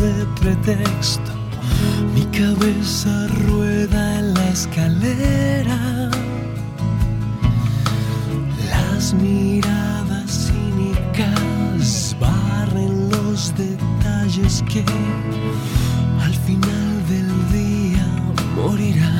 de pretexto. Mi cabeza rueda en la escalera. Las miradas cínicas barren los detalles que al final del día morirán.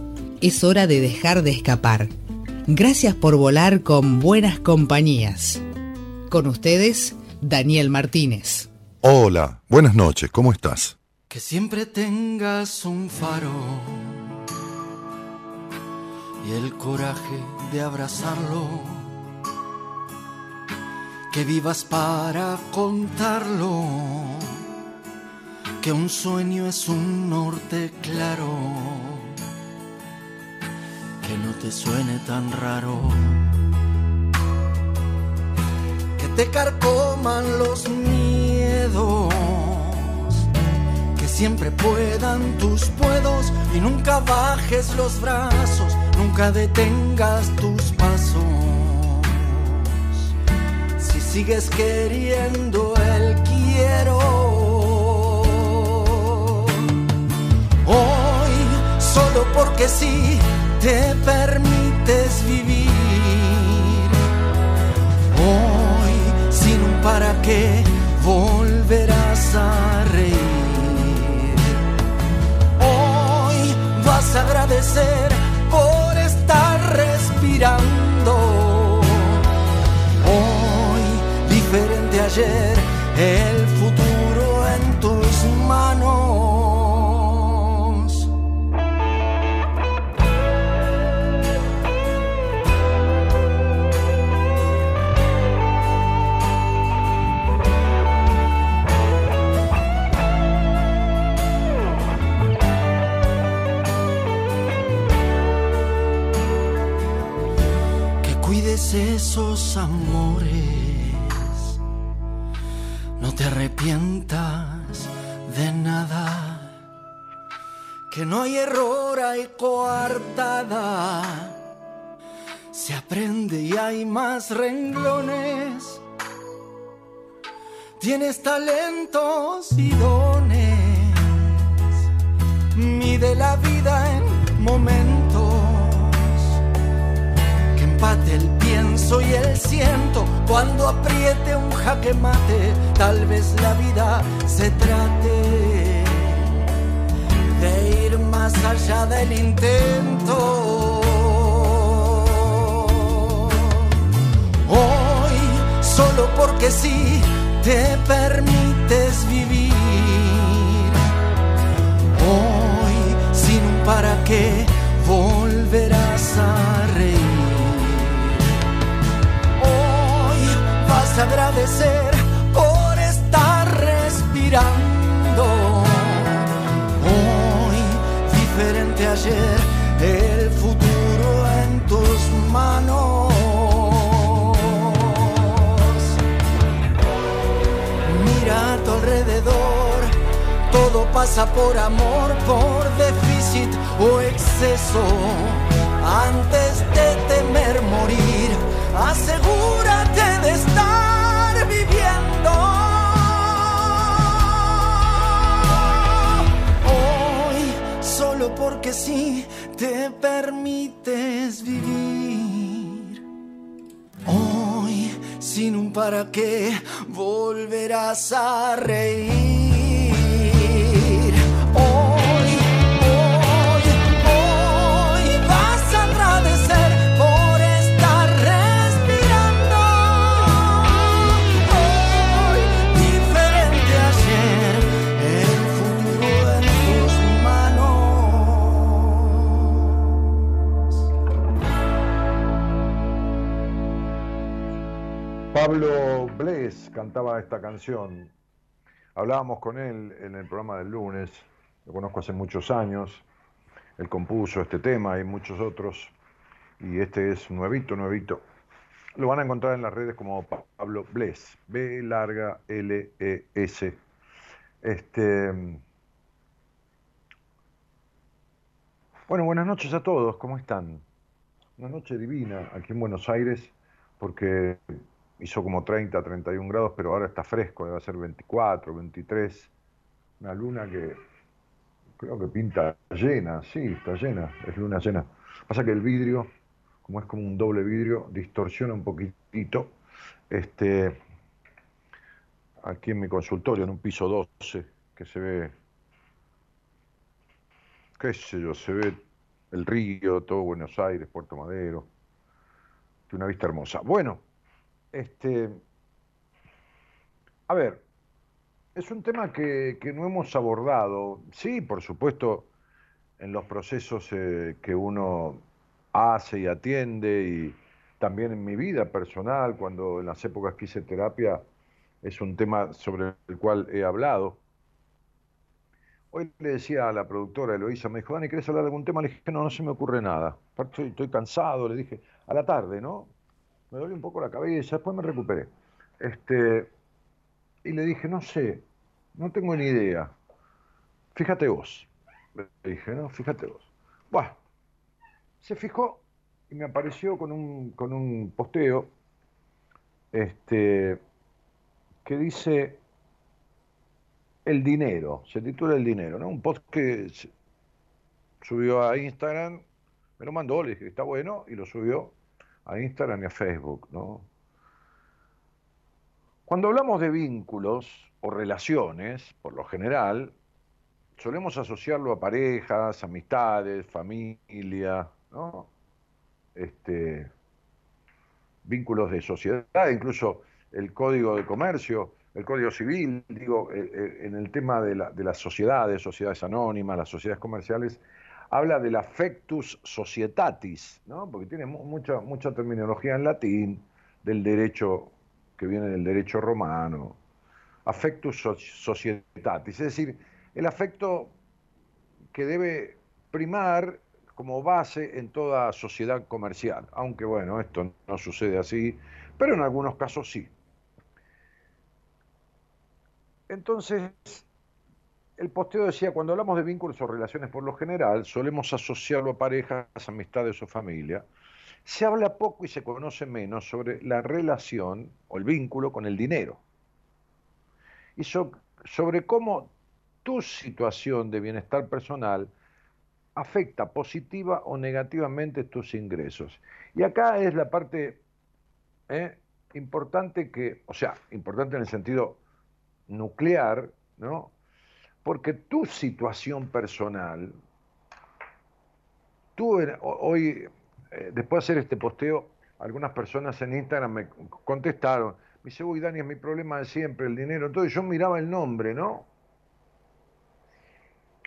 es hora de dejar de escapar. Gracias por volar con buenas compañías. Con ustedes, Daniel Martínez. Hola, buenas noches, ¿cómo estás? Que siempre tengas un faro y el coraje de abrazarlo. Que vivas para contarlo. Que un sueño es un norte claro que no te suene tan raro. Que te carcoman los miedos, que siempre puedan tus puedos y nunca bajes los brazos, nunca detengas tus pasos. Si sigues queriendo el quiero. Hoy, solo porque sí te permites vivir. Hoy, sin un para qué, volverás a reír. Hoy vas a agradecer por estar respirando. Hoy, diferente ayer, el esos amores. No te arrepientas de nada. Que no hay error, hay coartada. Se aprende y hay más renglones. Tienes talentos y dones. Mide la vida en momentos el pienso y el siento cuando apriete un jaque mate. Tal vez la vida se trate de ir más allá del intento. Hoy, solo porque sí, te permites vivir. Hoy, sin un para qué, volverás a reír. Agradecer por estar respirando. Hoy, diferente ayer, el futuro en tus manos. Mira a tu alrededor, todo pasa por amor, por déficit o exceso. Antes de temer morir, asegúrate de estar porque sí, te permites vivir. Hoy, sin un para qué, volverás a reír. Pablo Bles cantaba esta canción. Hablábamos con él en el programa del lunes, lo conozco hace muchos años. Él compuso este tema y muchos otros. Y este es nuevito, nuevito. Lo van a encontrar en las redes como Pablo Bles, B larga L E S. Este Bueno, buenas noches a todos, ¿cómo están? Una noche divina aquí en Buenos Aires, porque hizo como 30, 31 grados, pero ahora está fresco, debe ser 24, 23. Una luna que creo que pinta llena, sí, está llena, es luna llena. Pasa que el vidrio, como es como un doble vidrio, distorsiona un poquitito. Este, aquí en mi consultorio, en un piso 12, que se ve qué sé yo, se ve el río, todo Buenos Aires, Puerto Madero, una vista hermosa. Bueno, este, a ver, es un tema que, no hemos abordado. Sí, por supuesto, en los procesos eh, que uno hace y atiende y también en mi vida personal, cuando en las épocas que hice terapia, es un tema sobre el cual he hablado. Hoy le decía a la productora Eloisa, me dijo, Dani, ¿querés hablar de algún tema? Le dije, no, no se me ocurre nada. Estoy, estoy cansado, le dije, a la tarde, ¿no? Me duele un poco la cabeza, después me recuperé. Este, y le dije, no sé, no tengo ni idea. Fíjate vos. Le dije, no, fíjate vos. Bueno, se fijó y me apareció con un, con un posteo este, que dice el dinero, se titula El dinero, ¿no? Un post que subió a Instagram, me lo mandó, le dije, está bueno, y lo subió a Instagram y a Facebook, ¿no? Cuando hablamos de vínculos o relaciones, por lo general, solemos asociarlo a parejas, amistades, familia, ¿no? Este, vínculos de sociedad, incluso el código de comercio el Código Civil, digo, eh, eh, en el tema de, la, de las sociedades, sociedades anónimas, las sociedades comerciales, habla del affectus societatis, ¿no? porque tiene mucha, mucha terminología en latín, del derecho que viene del derecho romano, affectus societatis, es decir, el afecto que debe primar como base en toda sociedad comercial, aunque bueno, esto no sucede así, pero en algunos casos sí. Entonces, el posteo decía, cuando hablamos de vínculos o relaciones por lo general, solemos asociarlo a parejas, amistades o familia. Se habla poco y se conoce menos sobre la relación o el vínculo con el dinero. Y sobre cómo tu situación de bienestar personal afecta positiva o negativamente tus ingresos. Y acá es la parte eh, importante que, o sea, importante en el sentido nuclear, ¿no? Porque tu situación personal, tú hoy, eh, después de hacer este posteo, algunas personas en Instagram me contestaron, me dice, uy, Dani, es mi problema de siempre, el dinero. Entonces yo miraba el nombre, ¿no?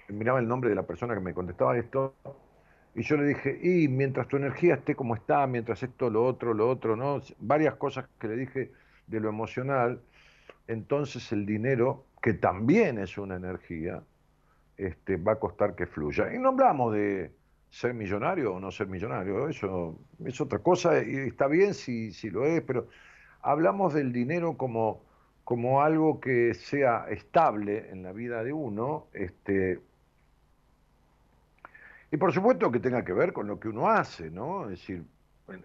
Miraba el nombre de la persona que me contestaba esto, y yo le dije, y mientras tu energía esté como está, mientras esto, lo otro, lo otro, ¿no? Varias cosas que le dije de lo emocional, entonces el dinero, que también es una energía, este, va a costar que fluya. Y no hablamos de ser millonario o no ser millonario, eso es otra cosa y está bien si, si lo es, pero hablamos del dinero como, como algo que sea estable en la vida de uno, este, y por supuesto que tenga que ver con lo que uno hace, ¿no? Es decir,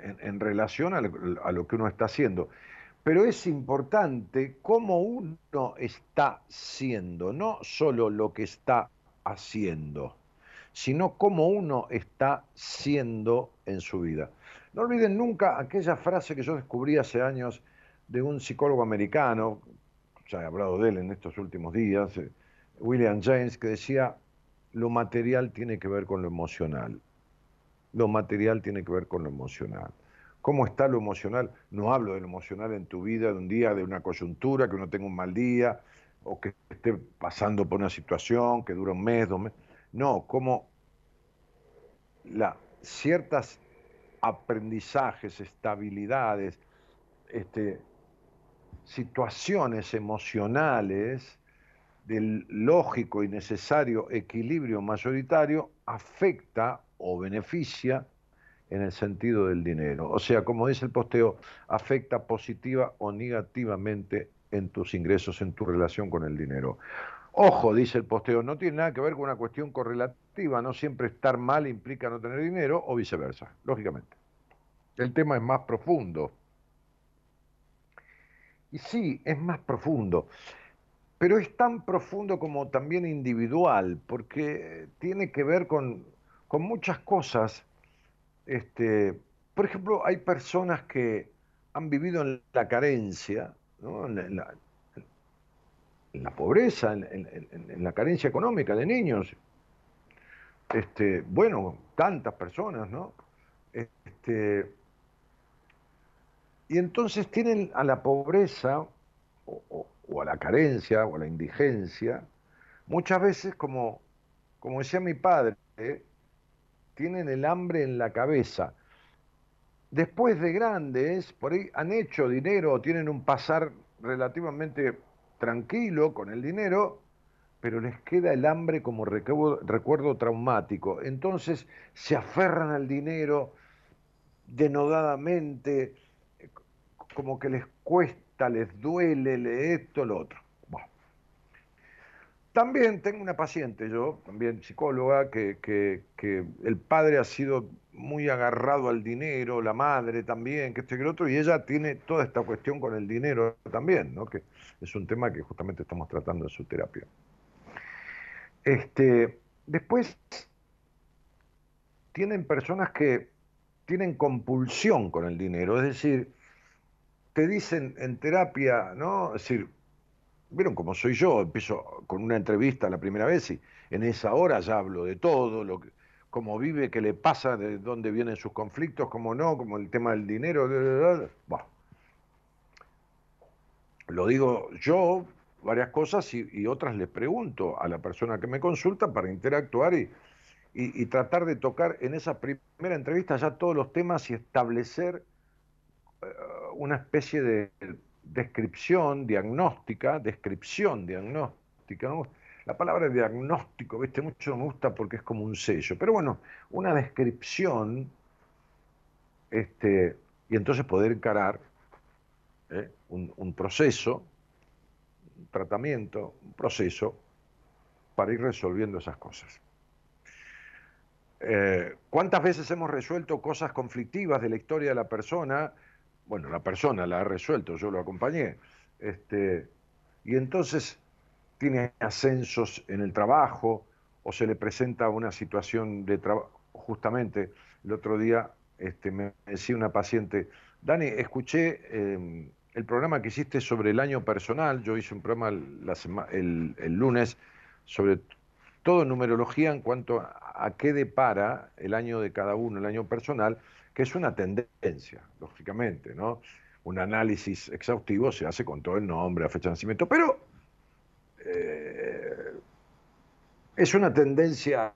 en, relación a lo, que uno está haciendo pero es importante cómo uno está siendo, no solo lo que está haciendo, sino cómo uno está siendo en su vida. No olviden nunca aquella frase que yo descubrí hace años de un psicólogo americano, ya he hablado de él en estos últimos días, eh, William James, que decía, lo material tiene que ver con lo emocional. Lo material tiene que ver con lo emocional. ¿Cómo está lo emocional? No hablo de lo emocional en tu vida, de un día, de una coyuntura, que uno tenga un mal día, o que esté pasando por una situación que dura un mes, dos meses. No, como la, ciertas aprendizajes, estabilidades, este, situaciones emocionales del lógico y necesario equilibrio mayoritario afecta o beneficia en el sentido del dinero. O sea, como dice el posteo, afecta positiva o negativamente en tus ingresos, en tu relación con el dinero. Ojo, dice el posteo, no tiene nada que ver con una cuestión correlativa, no siempre estar mal implica no tener dinero o viceversa, lógicamente. El tema es más profundo. Y sí, es más profundo, pero es tan profundo como también individual, porque tiene que ver con, muchas cosas. Este, por ejemplo, hay personas que han vivido en la carencia, en, la, pobreza, en, la carencia económica de niños. Este, bueno, tantas personas, ¿no? Este, y entonces tienen a la pobreza o, a la carencia o a la indigencia, muchas veces como, como decía mi padre, tienen el hambre en la cabeza. Después de grandes, por ahí han hecho dinero tienen un pasar relativamente tranquilo con el dinero, pero les queda el hambre como recuerdo traumático. Entonces se aferran al dinero denodadamente, como que les cuesta, les duele, le esto, lo otro. También tengo una paciente, yo, también psicóloga, que, que, el padre ha sido muy agarrado al dinero, la madre también, que esto y que lo otro, y ella tiene toda esta cuestión con el dinero también, ¿no? que es un tema que justamente estamos tratando en su terapia. Este, después, tienen personas que tienen compulsión con el dinero, es decir, te dicen en terapia, ¿no? Es decir, vieron cómo soy yo, empiezo con una entrevista la primera vez y en esa hora ya hablo de todo, lo que, cómo vive, qué le pasa, de dónde vienen sus conflictos, cómo no, como el tema del dinero. Lo digo yo, varias cosas, y, otras les pregunto a la persona que me consulta para interactuar y, y tratar de tocar en esa primera entrevista ya todos los temas y establecer eh, una especie de descripción diagnóstica, descripción diagnóstica. La palabra diagnóstico, viste, mucho me gusta porque es como un sello, pero bueno, una descripción, este, y entonces poder encarar ¿eh? un, proceso, un tratamiento, un proceso para ir resolviendo esas cosas. Eh, ¿Cuántas veces hemos resuelto cosas conflictivas de la historia de la persona bueno, la persona la ha resuelto, yo lo acompañé, este, y entonces tiene ascensos en el trabajo o se le presenta una situación de trabajo, justamente el otro día este, me decía una paciente, Dani, escuché em, el programa que hiciste sobre el año personal, yo hice un programa el, lunes sobre todo numerología en cuanto a qué depara el año de cada uno, el año personal, que es una tendencia, lógicamente, ¿no? Un análisis exhaustivo se hace con todo el nombre, la fecha de nacimiento, pero eh, es una tendencia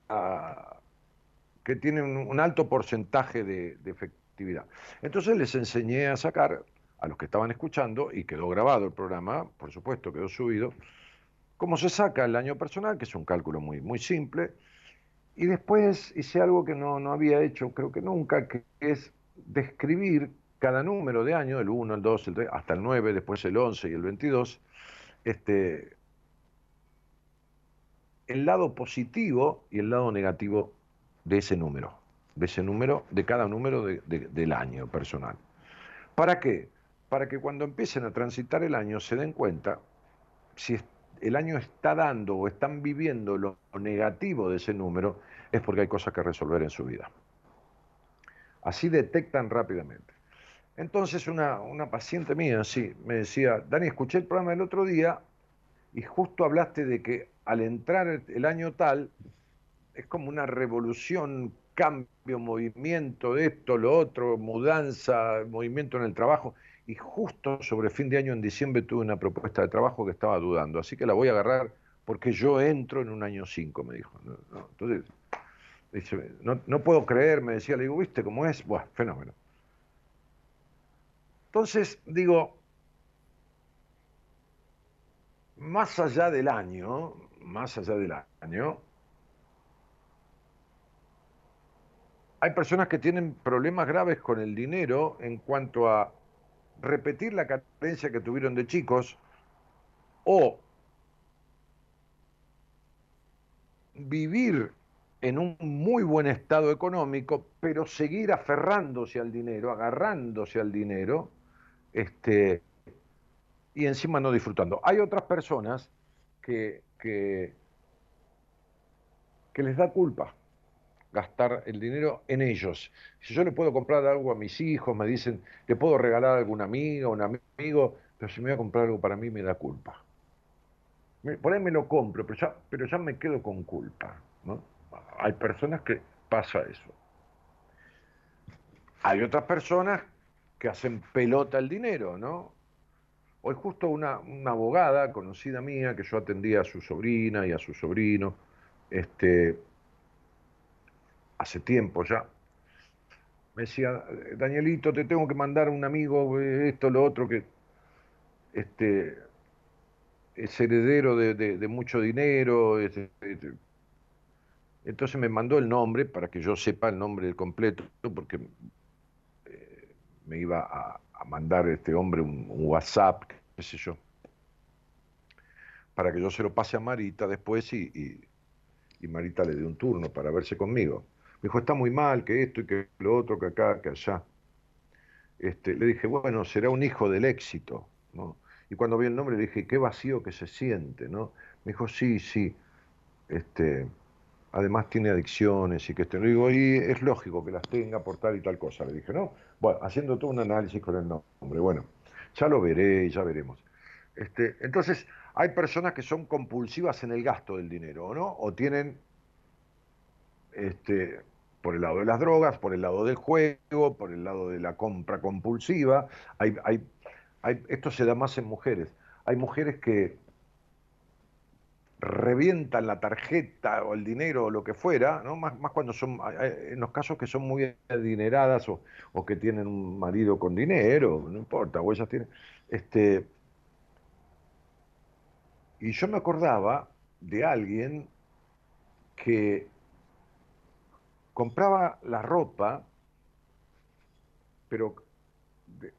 que tiene un, alto porcentaje de, de efectividad. Entonces les enseñé a sacar a los que estaban escuchando, y quedó grabado el programa, por supuesto, quedó subido, cómo se saca el año personal, que es un cálculo muy, muy simple, y después hice algo que no, había hecho, creo que nunca, que es describir cada número de año, el 1, el 2, el 3, hasta el 9, después el 11 y el 22, este, el lado positivo y el lado negativo de ese número, de ese número, de cada número del año personal. ¿Para qué? Para que cuando empiecen a transitar el año se den cuenta si el año está dando o están viviendo lo negativo de ese número, es porque hay cosas que resolver en su vida. Así detectan rápidamente. Entonces una, paciente mía, sí, me decía, Dani, escuché el programa el otro día y justo hablaste de que al entrar el año tal, es como una revolución, cambio, movimiento esto, lo otro, mudanza, movimiento en el trabajo y justo sobre fin de año, en diciembre, tuve una propuesta de trabajo que estaba dudando, así que la voy a agarrar porque yo entro en un año 5, me dijo. Entonces, no, no, puedo creer, me decía, le digo, ¿viste cómo es? Buah, fenómeno. Entonces, digo, más allá del año, más allá del año, hay personas que tienen problemas graves con el dinero en cuanto a repetir la carencia que tuvieron de chicos o vivir en un muy buen estado económico, pero seguir aferrándose al dinero, agarrándose al dinero, este, y encima no disfrutando. Hay otras personas que, que, que les da culpa gastar el dinero en ellos. Si yo le puedo comprar algo a mis hijos, me dicen, le puedo regalar a alguna amiga, un amigo, pero si me voy a comprar algo para mí me da culpa. Por ahí me lo compro, pero ya, pero ya me quedo con culpa. ¿no? Hay personas que pasa eso. Hay otras personas que hacen pelota el dinero, ¿no? Hoy justo una, una abogada conocida mía, que yo atendía a su sobrina y a su sobrino, este, hace tiempo ya, me decía, Danielito, te tengo que mandar un amigo, esto, lo otro, que este, es heredero de, mucho dinero. Este, este. Entonces me mandó el nombre para que yo sepa el nombre completo, porque eh, me iba a, mandar este hombre un, WhatsApp, qué sé yo, para que yo se lo pase a Marita después y, y Marita le dé un turno para verse conmigo. Dijo, está muy mal, que esto y que lo otro, que acá, que allá. Este, le dije, bueno, será un hijo del éxito, ¿no? Y cuando vi el nombre le dije, qué vacío que se siente, ¿no? Me dijo, sí, sí. Este, además tiene adicciones y que este. Le digo, y es lógico que las tenga por tal y tal cosa. Le dije, ¿no? Bueno, haciendo todo un análisis con el nombre. Bueno, ya lo veré, ya veremos. Este, entonces, hay personas que son compulsivas en el gasto del dinero, ¿no? O tienen este, por el lado de las drogas, por el lado del juego, por el lado de la compra compulsiva. Esto se da más en mujeres. Hay mujeres que revientan la tarjeta o el dinero o lo que fuera, más cuando son, en los casos que son muy adineradas o, o, que tienen un marido con dinero, no importa, o ellas tienen. Este, y yo me acordaba de alguien que compraba la ropa, pero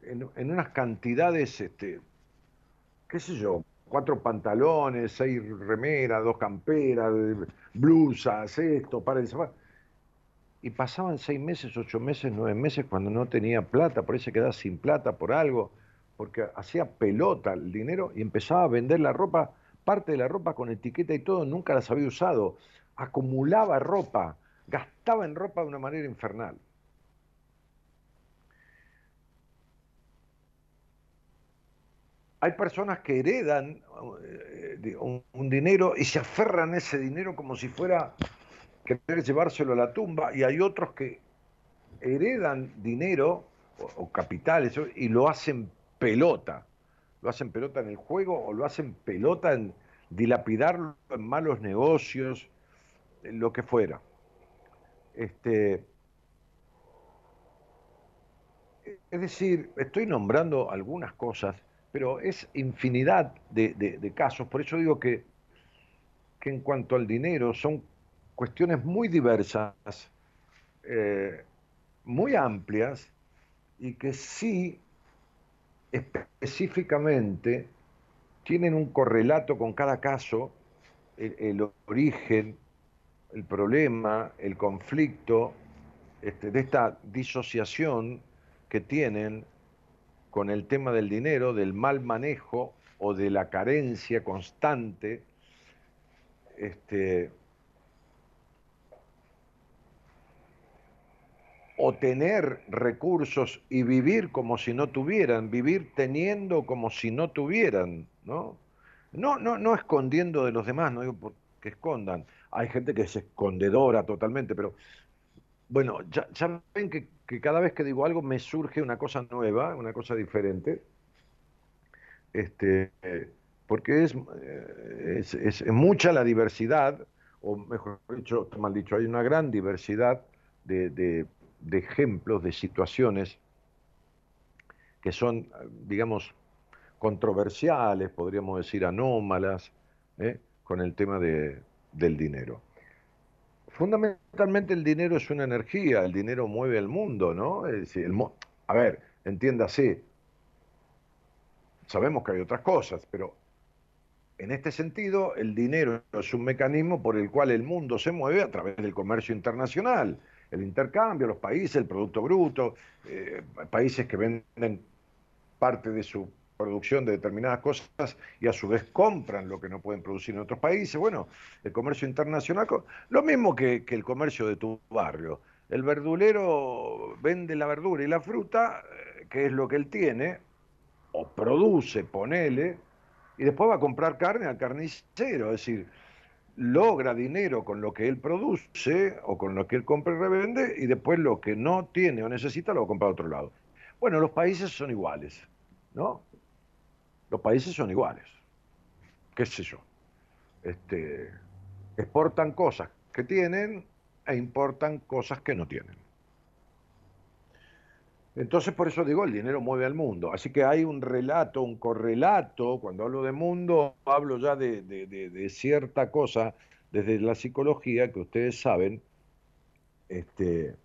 en, unas cantidades, este, qué sé yo, cuatro pantalones, seis remeras, dos camperas, blusas, esto, para el Y pasaban seis meses, ocho meses, nueve meses cuando no tenía plata, por se quedaba sin plata por algo, porque hacía pelota el dinero y empezaba a vender la ropa, parte de la ropa con etiqueta y todo, nunca las había usado. Acumulaba ropa gastaba en ropa de una manera infernal. Hay personas que heredan eh, un, dinero y se aferran a ese dinero como si fuera querer llevárselo a la tumba y hay otros que heredan dinero o, capitales y lo hacen pelota. Lo hacen pelota en el juego o lo hacen pelota en dilapidarlo en malos negocios, en lo que fuera. Este, es decir, estoy nombrando algunas cosas, pero es infinidad de, casos. Por eso digo que, que, en cuanto al dinero son cuestiones muy diversas, eh, muy amplias, y que sí específicamente tienen un correlato con cada caso, el origen, el problema, el conflicto, este, de esta disociación que tienen con el tema del dinero, del mal manejo o de la carencia constante, este, o tener recursos y vivir como si no tuvieran, vivir teniendo como si no tuvieran, ¿no? No, no, no escondiendo de los demás, no digo que escondan, hay gente que es escondedora totalmente, pero bueno, ya, ven que, cada vez que digo algo me surge una cosa nueva, una cosa diferente, este, porque es, eh, es, mucha la diversidad, o mejor dicho, mal dicho, hay una gran diversidad de, de, ejemplos, de situaciones que son, digamos, controversiales, podríamos decir anómalas, ¿eh? con el tema de, del dinero. Fundamentalmente el dinero es una energía, el dinero mueve el mundo, ¿no? Es decir, el a ver, entiéndase, sabemos que hay otras cosas, pero en este sentido, el dinero es un mecanismo por el cual el mundo se mueve a través del comercio internacional, el intercambio, los países, el Producto Bruto, eh, países que venden parte de su producción de determinadas cosas y a su vez compran lo que no pueden producir en otros países. Bueno, el comercio internacional, lo mismo que, el comercio de tu barrio. El verdulero vende la verdura y la fruta, eh, que es lo que él tiene, o produce, ponele, y después va a comprar carne al carnicero, es decir, logra dinero con lo que él produce o con lo que él compra y revende, y después lo que no tiene o necesita lo va a comprar a otro lado. Bueno, los países son iguales, ¿no? Los países son iguales. ¿Qué sé yo? Este, exportan cosas que tienen e importan cosas que no tienen. Entonces, por eso digo, el dinero mueve al mundo. Así que hay un relato, un correlato. Cuando hablo de mundo, hablo ya de, de cierta cosa desde la psicología que ustedes saben, este,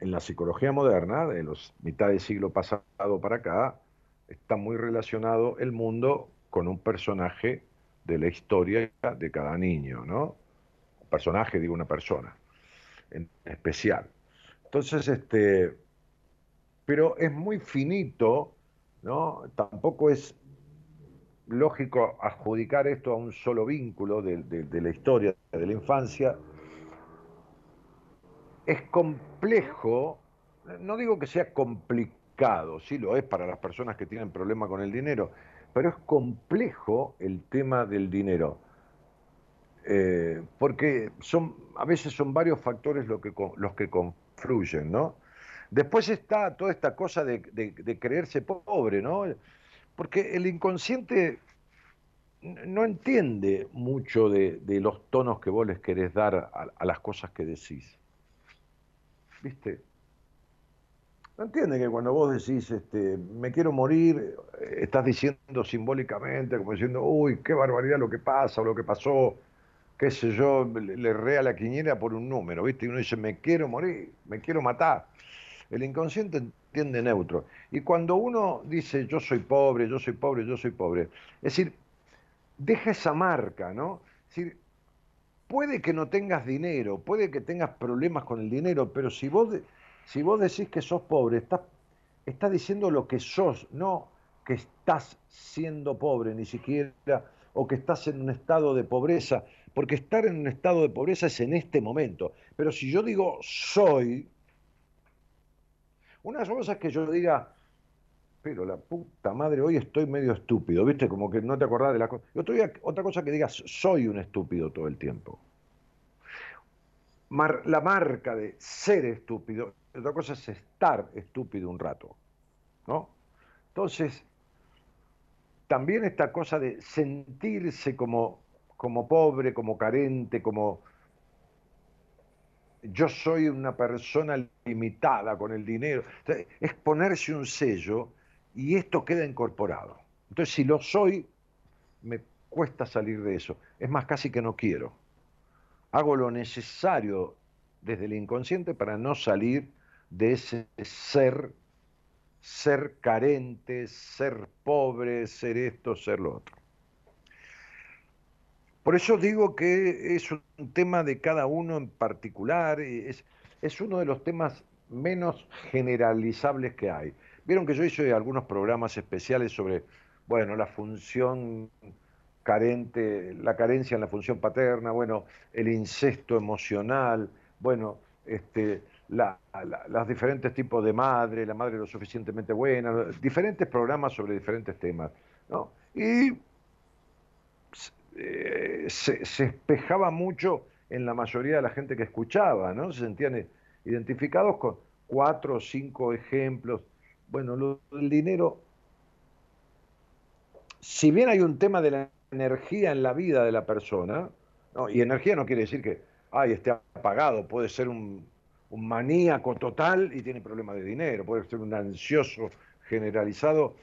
en la psicología moderna, de los mitad del siglo pasado para acá, está muy relacionado el mundo con un personaje de la historia de cada niño, ¿no? Personaje, digo, una persona en especial. Entonces, este, pero es muy finito, ¿no? Tampoco es lógico adjudicar esto a un solo vínculo de, de la historia de la infancia. Es complejo, no digo que sea complicado, sí lo es para las personas que tienen problemas con el dinero, pero es complejo el tema del dinero. Eh, porque son, a veces son varios factores lo que, los que confluyen, ¿no? Después está toda esta cosa de, creerse pobre, ¿no? Porque el inconsciente no entiende mucho de, los tonos que vos les querés dar a, a las cosas que decís. ¿Viste? ¿No entiende que cuando vos decís, este, me quiero morir, eh, estás diciendo simbólicamente, como diciendo, uy, qué barbaridad lo que pasa o lo que pasó, qué sé yo, le, le rea la quiñera por un número, ¿viste? Y uno dice, me quiero morir, me quiero matar. El inconsciente entiende neutro. Y cuando uno dice, yo soy pobre, yo soy pobre, yo soy pobre, es decir, deja esa marca, ¿no? Es decir, puede que no tengas dinero, puede que tengas problemas con el dinero, pero si vos si vos decís que sos pobre, estás, diciendo lo que sos, no que estás siendo pobre ni siquiera, o que estás en un estado de pobreza, porque estar en un estado de pobreza es en este momento. Pero si yo digo soy, una cosa es que yo diga, pero la puta madre, hoy estoy medio estúpido, ¿viste? Como que no te acordás de la cosa. Otra cosa que digas, soy un estúpido todo el tiempo. La marca de ser estúpido otra cosa es estar estúpido un rato, ¿no? Entonces, también esta cosa de sentirse como, como pobre, como carente, como yo soy una persona limitada con el dinero, es ponerse un sello y esto queda incorporado. Entonces, si lo soy, me cuesta salir de eso. Es más, casi que no quiero. Hago lo necesario desde el inconsciente para no salir de ese ser, ser carente, ser pobre, ser esto, ser lo otro. Por eso digo que es un tema de cada uno en particular, es, es uno de los temas menos generalizables que hay. Vieron que yo hice algunos programas especiales sobre, bueno, la función carente, la carencia en la función paterna, bueno, el incesto emocional, bueno, este, los diferentes tipos de madre, la madre lo suficientemente buena, diferentes programas sobre diferentes temas. ¿no? Y eh, se, espejaba mucho en la mayoría de la gente que escuchaba, ¿no? Se sentían identificados con cuatro o cinco ejemplos. Bueno, lo, el dinero, si bien hay un tema de la energía en la vida de la persona, y energía no quiere decir que, ay, esté apagado, puede ser un, maníaco total y tiene problemas de dinero, puede ser un ansioso generalizado.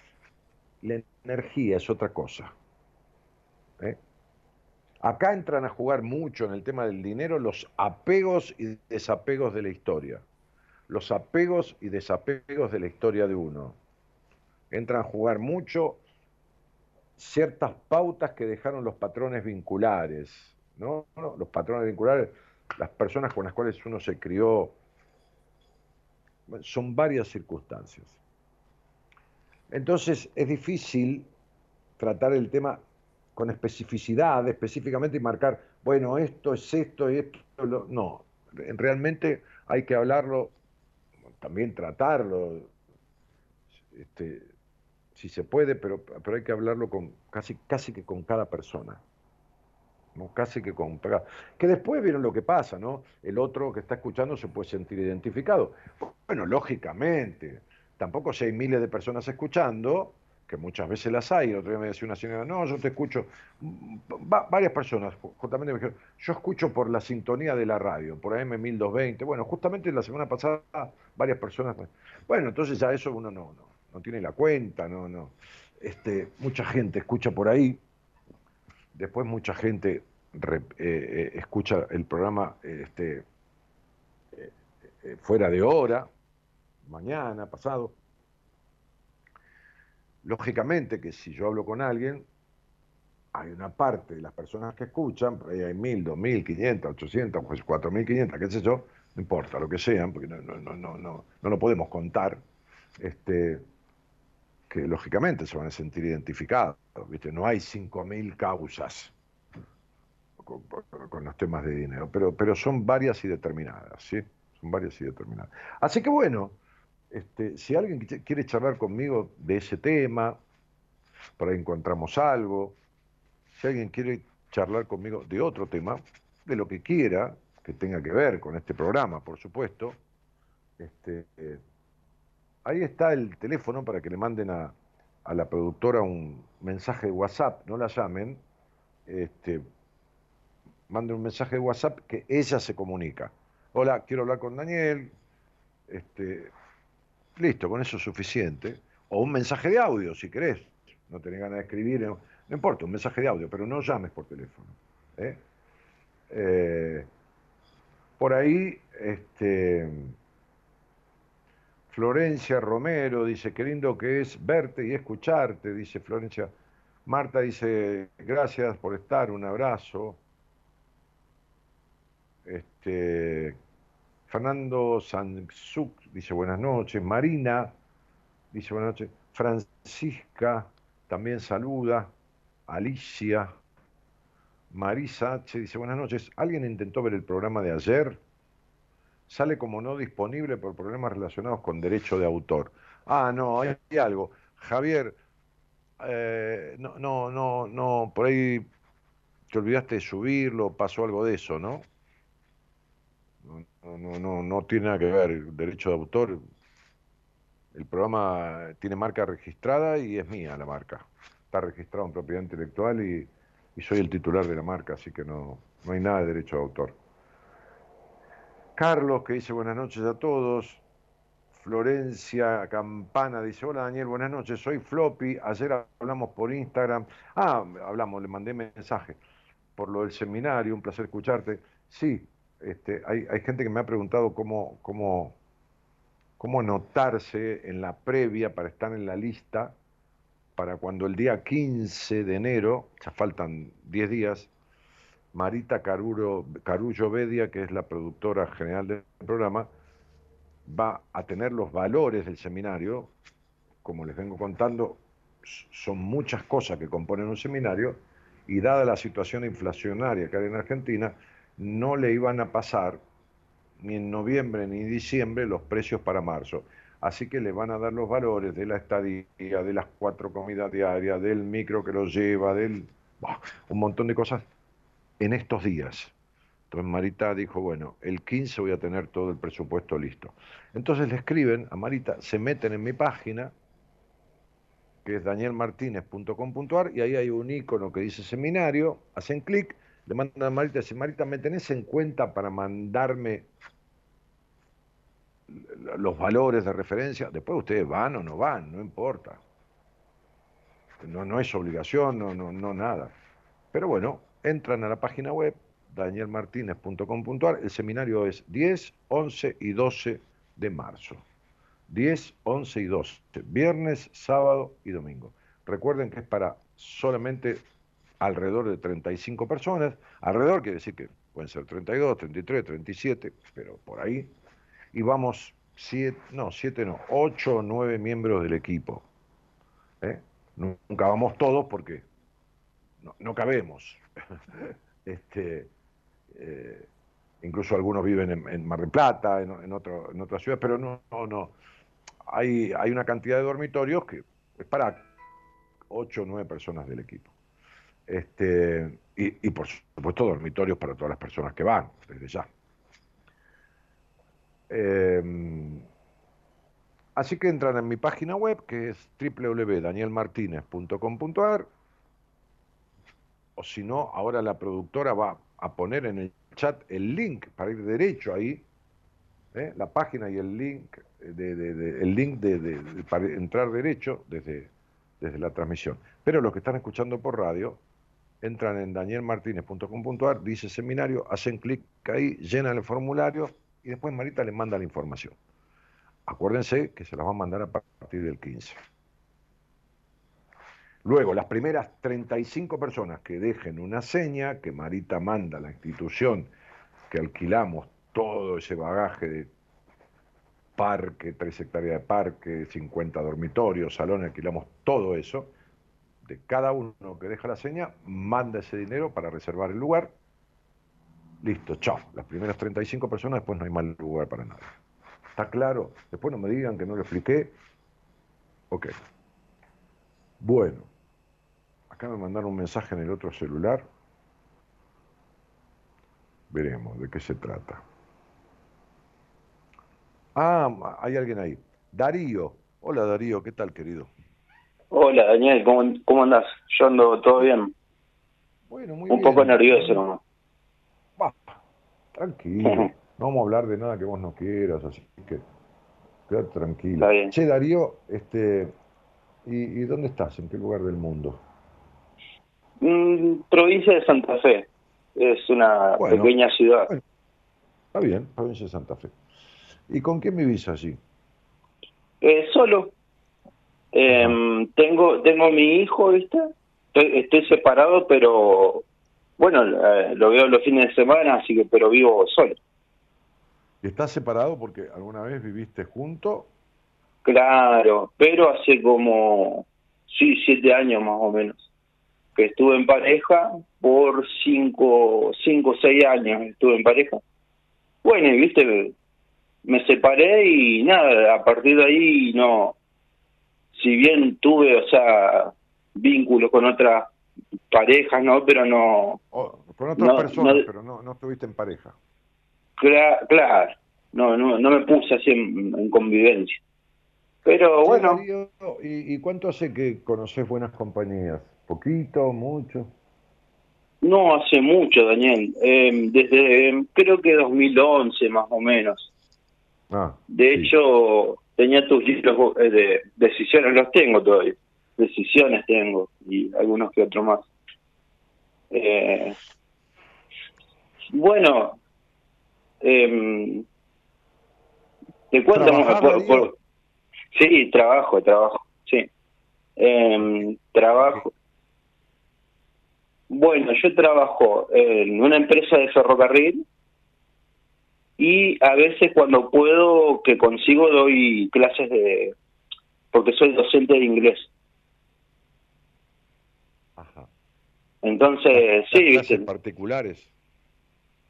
La energía es otra cosa. ¿eh? Acá entran a jugar mucho en el tema del dinero los apegos y desapegos de la historia. Los apegos y desapegos de la historia de uno. Entran a jugar mucho ciertas pautas que dejaron los patrones vinculares, ¿no? Los patrones vinculares, las personas con las cuales uno se crió, son varias circunstancias. Entonces es difícil tratar el tema con especificidad, específicamente y marcar, bueno, esto es esto y esto. No, realmente hay que hablarlo, también tratarlo, este, si se puede, pero, pero hay que hablarlo con casi, casi que con cada persona. ¿no? Casi que con que después vieron lo que pasa, ¿no? El otro que está escuchando se puede sentir identificado. Bueno, lógicamente, tampoco si hay miles de personas escuchando, que muchas veces las hay. El otro día me decía una señora, no, yo te escucho. varias personas justamente me dijeron, yo escucho por la sintonía de la radio, por AM1220. Bueno, justamente la semana pasada varias personas. Bueno, entonces ya eso uno no, no, no tiene la cuenta, no, no. Este, mucha gente escucha por ahí, después mucha gente eh, eh, escucha el programa este, eh, fuera de hora, mañana, pasado. Lógicamente que si yo hablo con alguien, hay una parte de las personas que escuchan, ahí hay mil, dos mil, quinientas, ochocientas, pues cuatro mil quinientas, qué sé yo, no importa lo que sean, porque no, no, no, no, no, no lo podemos contar, este, que lógicamente se van a sentir identificados, ¿viste? No hay cinco mil causas con, los temas de dinero, pero, pero son varias y determinadas, ¿sí? Son varias y determinadas. Así que bueno, este, si alguien quiere charlar conmigo de ese tema, por ahí encontramos algo, si alguien quiere charlar conmigo de otro tema, de lo que quiera, que tenga que ver con este programa, por supuesto, este, eh, ahí está el teléfono para que le manden a, la productora un mensaje de WhatsApp, no la llamen, este, manden un mensaje de WhatsApp que ella se comunica. Hola, quiero hablar con Daniel, este, Listo, con eso es suficiente. O un mensaje de audio, si querés. No tenés ganas de escribir, no, importa, un mensaje de audio, pero no llames por teléfono. ¿eh? Eh, por ahí, este, Florencia Romero dice, qué lindo que es verte y escucharte, dice Florencia. Marta dice, gracias por estar, un abrazo. Este, Fernando Sanzuk dice buenas noches. Marina dice buenas noches. Francisca también saluda. Alicia. Marisa H. dice buenas noches. ¿Alguien intentó ver el programa de ayer? Sale como no disponible por problemas relacionados con derecho de autor. Ah, no, hay algo. Javier, eh, no, no, no, no, por ahí te olvidaste de subirlo, pasó algo de eso, ¿no? No, no, no, no tiene nada que ver. Derecho de autor. El programa tiene marca registrada y es mía la marca. Está registrado en propiedad intelectual y, soy el titular de la marca, así que no, no hay nada de derecho de autor. Carlos, que dice buenas noches a todos. Florencia Campana dice, hola Daniel, buenas noches, soy Floppy, ayer hablamos por Instagram, ah, hablamos, le mandé mensaje por lo del seminario, un placer escucharte. Sí, este, hay, gente que me ha preguntado cómo, cómo, cómo anotarse en la previa para estar en la lista para cuando el día 15 de enero, ya faltan 10 días, Marita Caruro, Carullo Bedia, que es la productora general del programa, va a tener los valores del seminario. Como les vengo contando, son muchas cosas que componen un seminario y dada la situación inflacionaria que hay en Argentina, no le iban a pasar ni en noviembre ni en diciembre los precios para marzo. Así que le van a dar los valores de la estadía, de las cuatro comidas diarias, del micro que lo lleva, del un montón de cosas en estos días. Entonces Marita dijo, bueno, el 15 voy a tener todo el presupuesto listo. Entonces le escriben a Marita, se meten en mi página, que es danielmartinez.com.ar, y ahí hay un icono que dice seminario, hacen clic le mandan a Marita, dice, Marita, ¿me tenés en cuenta para mandarme los valores de referencia? Después ustedes van o no van, no importa. No, no es obligación, no, no, no nada. Pero bueno, entran a la página web danielmartinez.com.ar. El seminario es 10, 11 y 12 de marzo. 10, 11 y 12. Viernes, sábado y domingo. Recuerden que es para solamente alrededor de 35 personas. Alrededor quiere decir que pueden ser 32, 33, 37, pero por ahí. Y vamos, siete, no, siete no, ocho o nueve miembros del equipo. ¿eh? Nunca vamos todos porque no, cabemos. este, eh, incluso algunos viven en, Mar del Plata, en, otras ciudades, pero no, no. Hay, una cantidad de dormitorios que es para ocho o nueve personas del equipo. Este, y, por supuesto dormitorios para todas las personas que van, desde ya. Em, así que entran en mi página web, que es www.danielmartinez.com.ar, o si no, ahora la productora va a poner en el chat el link para ir derecho ahí, ¿eh? la página y el link, de, el link de, para entrar derecho desde, desde la transmisión. Pero los que están escuchando por radio, entran en danielmartinez.com.ar, dice seminario, hacen clic ahí, llenan el formulario y después Marita les manda la información. Acuérdense que se las va a mandar a partir del 15. Luego, las primeras 35 personas que dejen una seña, que Marita manda a la institución que alquilamos todo ese bagaje de parque, 3 hectáreas de parque, 50 dormitorios, salones, alquilamos todo eso, de cada uno que deja la seña, manda ese dinero para reservar el lugar. Listo, chao. Las primeras 35 personas, después no hay mal lugar para nadie. ¿Está claro? Después no me digan que no lo expliqué. Ok. Bueno. Acá me mandaron un mensaje en el otro celular. Veremos de qué se trata. Ah, hay alguien ahí. Darío. Hola Darío, ¿qué tal querido? Hola Daniel, ¿cómo, cómo andás? Yo ando todo bien. Bueno, muy Un poco nervioso ¿no? tranquilo. no vamos a hablar de nada que vos no quieras, así que quédate tranquilo. Che, Darío, este, ¿y, dónde estás? ¿En qué lugar del mundo? Mm, provincia de Santa Fe. Es una pequeña ciudad. está bien, provincia de Santa Fe. ¿Y con quién vivís allí? Eh, solo. Eh, tengo tengo mi hijo, ¿viste? Estoy, separado, pero bueno, eh, lo veo los fines de semana, así que pero vivo solo. ¿Y estás separado porque alguna vez viviste junto? Claro, pero hace como sí siete años más o menos que estuve en pareja por cinco cinco seis años estuve en pareja. Bueno, y viste, me separé y nada, a partir de ahí no si bien tuve, o sea, vínculos con otras parejas, ¿no? Pero no... con otras personas, pero no, no estuviste en pareja. claro, no, no, no me puse así en, convivencia. Pero bueno... ¿y, ¿Y cuánto hace que conoces buenas compañías? ¿Poquito, mucho? No, hace mucho, Daniel. Eh, desde creo que 2011 más o menos. Ah, de hecho, tenía tus libros eh, de decisiones, los tengo todavía, decisiones tengo y algunos que otros más. Eh, bueno, eh, te cuento, sí, trabajo, trabajo, sí, eh, trabajo. Bueno, yo trabajo en una empresa de ferrocarril y a veces cuando puedo que consigo doy clases de porque soy docente de inglés Ajá. entonces sí clases particulares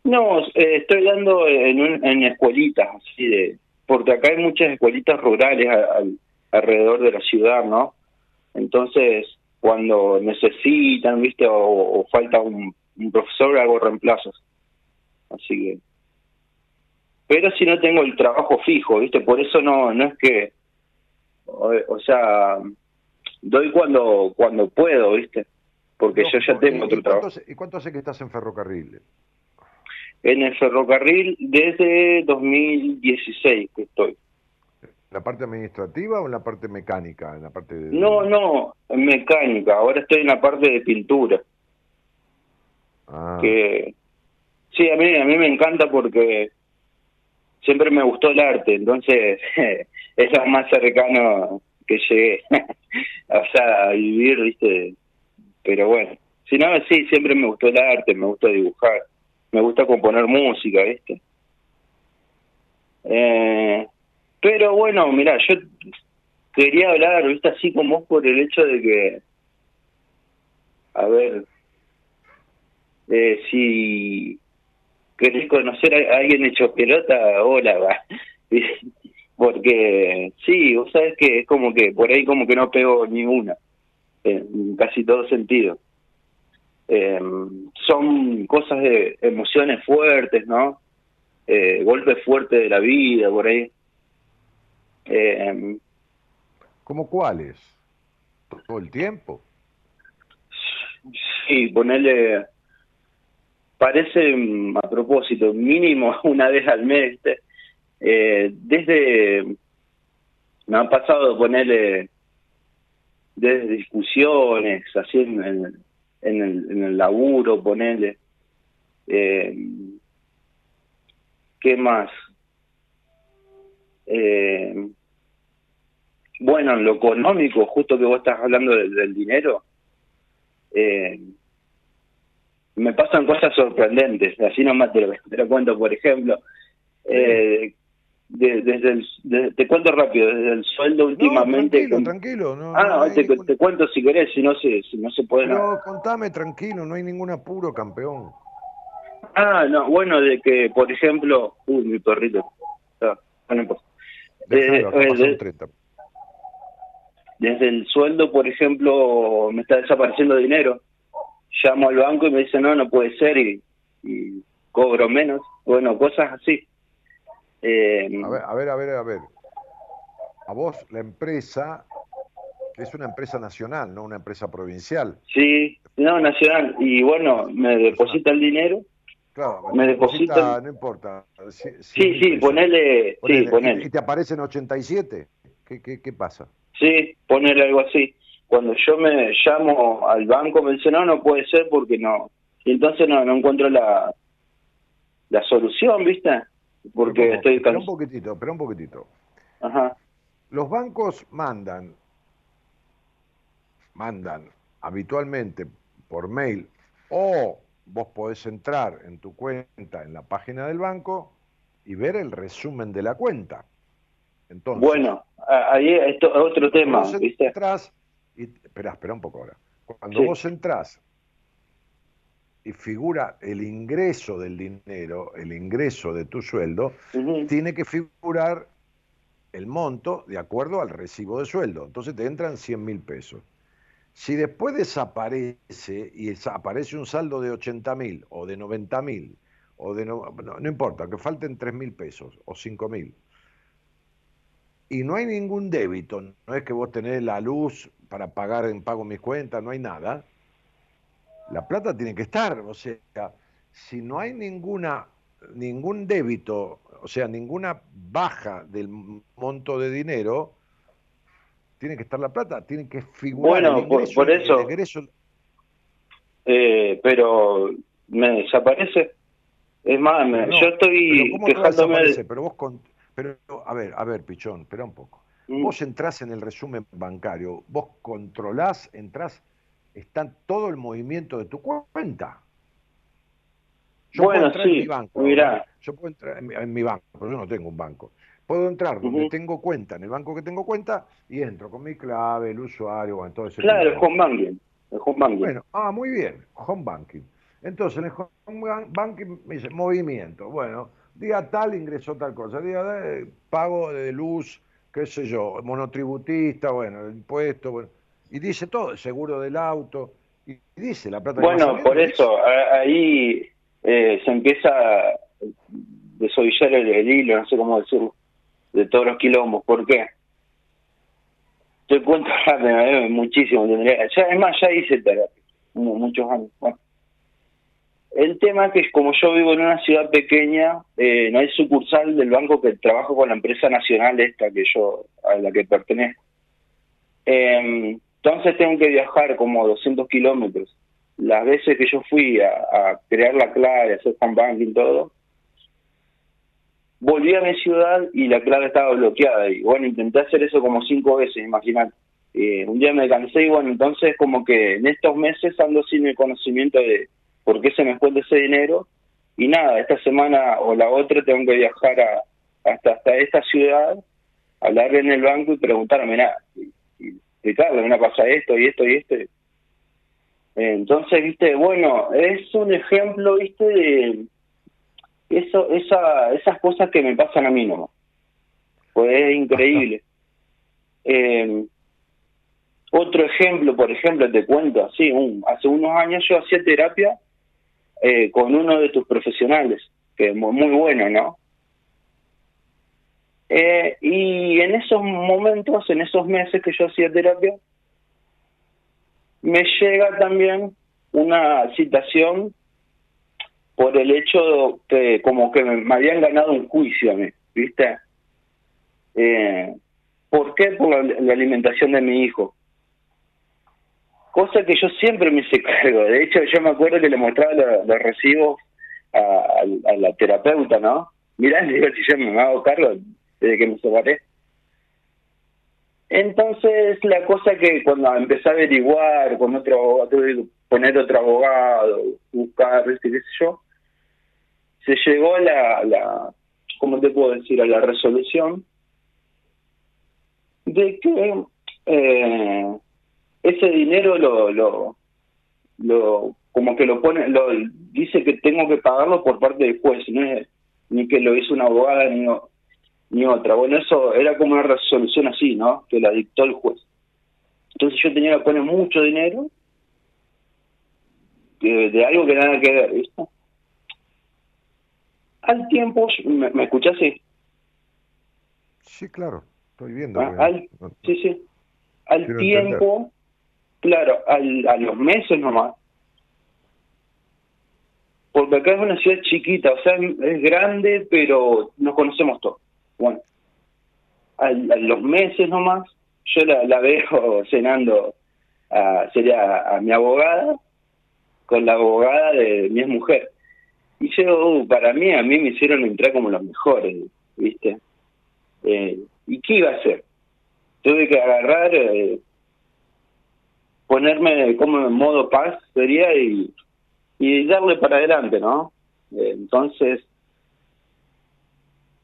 no eh, estoy dando en, en escuelitas así de porque acá hay muchas escuelitas rurales alrededor de la ciudad no entonces cuando necesitan viste o, falta un, un profesor hago reemplazos así que pero si no tengo el trabajo fijo, ¿viste? Por eso no no es que o, sea, doy cuando cuando puedo, ¿viste? Porque yo ya tengo otro trabajo. ¿Y cuánto hace que estás en ferrocarril? En el ferrocarril desde 2016 que estoy. ¿En la parte administrativa o en la parte mecánica? En la parte No, no, en mecánica. Ahora estoy en la parte de pintura. Ah. Que sí, a mí a mí me encanta porque siempre me gustó el arte, entonces es lo más cercano que llegué. o sea, a vivir, viste, pero bueno, si no, sí, siempre me gustó el arte, me gusta dibujar, me gusta componer música, ¿viste? Eh, pero bueno, mira, yo quería hablar, ¿viste? Así como vos por el hecho de que, a ver, eh, si querés conocer a alguien hecho pelota, hola, va. Porque sí, vos sabes que es como que por ahí como que no pego ni una, en casi todo sentido. Eh, son cosas de emociones fuertes, ¿no? Eh, golpes fuertes de la vida, por ahí. Eh, ¿Cómo cuáles? ¿Todo el tiempo? Sí, ponerle, parece mm, a propósito, mínimo una vez al mes, eh, desde, me ha pasado ponerle, desde discusiones, así en, en, el, en el laburo, ponerle, eh, ¿qué más? Eh, bueno, en lo económico, justo que vos estás hablando del, dinero, eh, me pasan cosas sorprendentes, así nomás te lo, te lo cuento, por ejemplo, eh, desde el, te cuento rápido, desde el sueldo últimamente... tranquilo, tranquilo. No, ah, te, te, cuento si querés, si no se, si no se puede... No, contame tranquilo, no hay ningún apuro, campeón. Ah, no, bueno, de que, por ejemplo... Uy, mi perrito. Ah, no, pues. eh, eh desde el sueldo, por ejemplo, me está desapareciendo dinero. Llamo al banco y me dice, no, no puede ser y, cobro menos. Bueno, cosas así. Eh, a, ver, a ver, a ver, a ver. A vos, la empresa, es una empresa nacional, no una empresa provincial. Sí, no, nacional. Y bueno, me deposita el dinero. Claro, me deposita, no importa. sí, sí, ponele, sí, ponele. ¿Y te aparecen 87? ¿Qué, qué, qué pasa? Sí, poner algo así. Cuando yo me llamo al banco me dice, no, no puede ser porque no. Y entonces no, no encuentro la, la solución, ¿viste? Porque estoy Espera un poquitito, espera un poquitito. Ajá. Los bancos mandan, mandan habitualmente por mail o vos podés entrar en tu cuenta en la página del banco y ver el resumen de la cuenta. Entonces, bueno, ahí esto es otro tema. Vos ¿viste? y, espera, espera un poco ahora. Cuando vos entrás figura el ingreso del dinero, el ingreso de tu sueldo, tiene que figurar el monto de acuerdo al recibo de sueldo. Entonces te entran 100 mil pesos. Si después desaparece y aparece un saldo de 80 mil o de 90 mil, o de no, no, importa, que falten 3 mil pesos o 5 mil, y no hay ningún débito, no es que vos tenés la luz para pagar en pago mis cuentas, no hay nada, la plata tiene que estar, o sea, si no hay ninguna ningún débito, o sea, ninguna baja del monto de dinero, tiene que estar la plata, tiene que figurar bueno, por, eso, eh, pero me desaparece. Es más, yo estoy quejándome. Pero vos pero, a ver, a ver, Pichón, espera un poco. Mm. Vos entrás en el resumen bancario, vos controlás, entrás, está todo el movimiento de tu cuenta. Yo bueno, puedo entrar en mi banco. Mirá. Yo puedo entrar en mi, banco, pero yo no tengo un banco. Puedo entrar donde tengo cuenta, en el banco que tengo cuenta, y entro con mi clave, el usuario, bueno, todo ese Claro, el home banking. El home banking. Bueno, ah, muy bien, home banking. Entonces, en el home banking me dice movimiento. Bueno, día tal ingresó tal cosa, día de pago de luz, qué sé yo, monotributista, bueno, el impuesto, bueno, y dice todo, el seguro del auto, y dice la plata. Bueno, por eso, ahí eh, se empieza a desovillar el, hilo, no sé cómo decirlo, de todos los quilombos. ¿Por qué? Te cuento rápido, muchísimo. Tendría, ya, es más, ya hice terapia, muchos años. Bueno. El tema es que como yo vivo en una ciudad pequeña, eh, no hay sucursal del banco que trabajo con la empresa nacional esta que yo a la que pertenezco. Em, entonces tengo que viajar como 200 kilómetros. Las veces que yo fui a, crear la clave, a hacer fan banking todo, volví a mi ciudad y la clave estaba bloqueada. Y bueno, intenté hacer eso como cinco veces, imagínate. eh, un día me cansé y bueno, entonces como que en estos meses ando sin el conocimiento de por qué se me fue ese dinero y nada, esta semana o la otra tengo que viajar hasta, hasta esta ciudad, hablarle en el banco y preguntarme, nada, y, explicarle, me pasa esto y esto y esto. Entonces, viste, bueno, es un ejemplo, viste, de eso, esa, esas cosas que me pasan a mí no. Pues es increíble. Eh, otro ejemplo, por ejemplo, te cuento así, un, hace unos años yo hacía terapia eh, con uno de tus profesionales, que es muy, bueno, ¿no? Eh, y en esos momentos, en esos meses que yo hacía terapia, me llega también una citación por el hecho que como que me, habían ganado un juicio a mí, ¿viste? Eh, ¿Por qué? Por la, alimentación de mi hijo. Cosa que yo siempre me hice cargo. De hecho, yo me acuerdo que le mostraba los, recibos a, la terapeuta, ¿no? Mirá, digo, si yo me hago cargo desde que me separé. Entonces, la cosa que cuando empecé a averiguar con otro abogado, poner otro abogado, buscar, qué sé yo, se llegó a la, la, ¿cómo te puedo decir?, a la resolución de que eh, ese dinero lo, lo, lo, como que lo pone, lo dice que tengo que pagarlo por parte del juez, no es ni que lo hizo una abogada ni, ni otra. Bueno, eso era como una resolución así, ¿no? Que la dictó el juez. Entonces yo tenía que poner mucho dinero de, de algo que nada que ver, ¿viste? Al tiempo, ¿me, me escuchás? Sí. sí, claro, estoy viendo. Ah, sí, sí. Al tiempo, claro, al, a los meses nomás. Porque acá es una ciudad chiquita, o sea, es grande, pero nos conocemos todos. Bueno, a, los meses nomás, yo la, la veo cenando, a, sería a mi abogada, con la abogada de mi mujer. Y yo, uh, para mí, a mí me hicieron entrar como los mejores, ¿viste? Eh, ¿Y qué iba a hacer? Tuve que agarrar, eh, ponerme como en modo paz, sería, y, y darle para adelante, ¿no? Eh, entonces,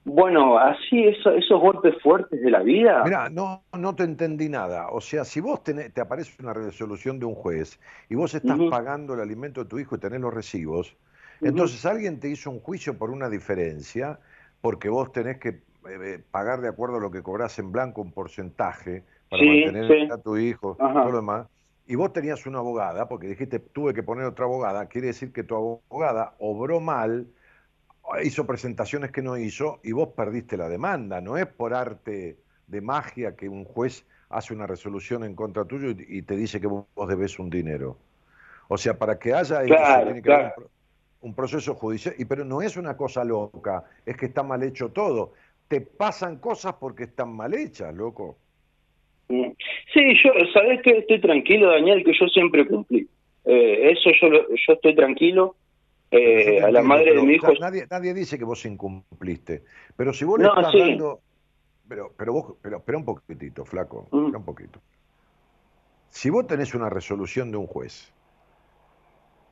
bueno, así eso, esos golpes fuertes de la vida. Mira, no, no te entendí nada. O sea, si vos te aparece una resolución de un juez y vos estás pagando el alimento de tu hijo y tenés los recibos, entonces alguien te hizo un juicio por una diferencia, porque vos tenés que eh, eh, pagar de acuerdo a lo que cobras en blanco un porcentaje para mantener a tu hijo, todo lo demás. Y vos tenías una abogada, porque dijiste tuve que poner otra abogada, quiere decir que tu abogada obró mal, hizo presentaciones que no hizo y vos perdiste la demanda. No es por arte de magia que un juez hace una resolución en contra tuyo y, te dice que vos debes un dinero. O sea, para que haya eso, tiene que haber un proceso judicial, y pero no es una cosa loca, es que está mal hecho todo. Te pasan cosas porque están mal hechas, loco. Mm. Sí, yo, sabes que estoy tranquilo, Daniel, que yo siempre cumplí. Eh, eso yo, yo estoy tranquilo. Eh, a la madre de mi hijo. Nadie, nadie dice que vos incumpliste, pero si vos le estás dando. Pero, pero vos, pero espera un poquitito, flaco, mm. espera un poquito. Si vos tenés una resolución de un juez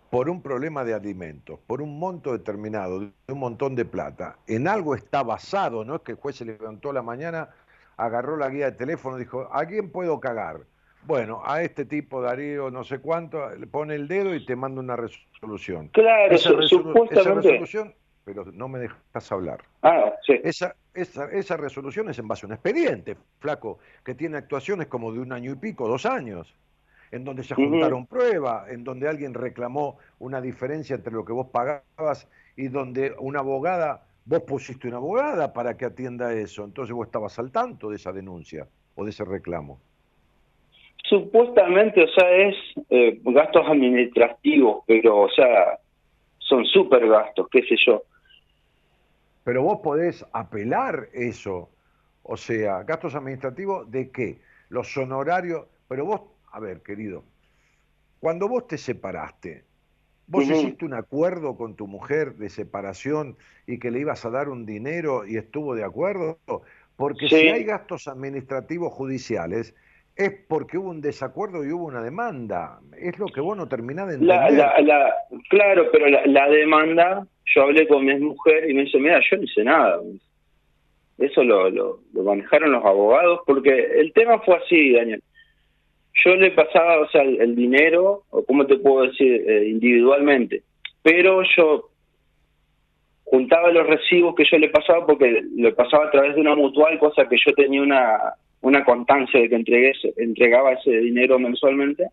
por un problema de alimentos, por un monto determinado, de un montón de plata, en algo está basado, no es que el juez se levantó la mañana, agarró la guía de teléfono y dijo, ¿a quién puedo cagar? Bueno, a este tipo, Darío, no sé cuánto, le pone el dedo y te manda una resolución. Claro, esa, resolución, pero no me dejas hablar. Ah, sí. Esa, esa, esa resolución es en base a un expediente, flaco, que tiene actuaciones como de un año y pico, dos años en donde se juntaron pruebas, en donde alguien reclamó una diferencia entre lo que vos pagabas y donde una abogada, vos pusiste una abogada para que atienda eso, entonces vos estabas al tanto de esa denuncia o de ese reclamo. Supuestamente, o sea, es eh, gastos administrativos, pero, o sea, son súper gastos, qué sé yo. Pero vos podés apelar eso, o sea, gastos administrativos de qué? Los honorarios, pero vos a ver, querido, cuando vos te separaste, vos hiciste un acuerdo con tu mujer de separación y que le ibas a dar un dinero y estuvo de acuerdo, porque si hay gastos administrativos judiciales, es porque hubo un desacuerdo y hubo una demanda. Es lo que vos no terminás de entender. La, claro, pero la, demanda, yo hablé con mi mujer y me dice, mira, yo no hice nada. Eso lo, lo, manejaron los abogados, porque el tema fue así, Daniel. Yo le pasaba, o sea, el, dinero, o cómo te puedo decir, eh, individualmente, pero yo juntaba los recibos que yo le pasaba porque le pasaba a través de una mutual, cosa que yo tenía una una constancia de que entregué, entregaba ese dinero mensualmente.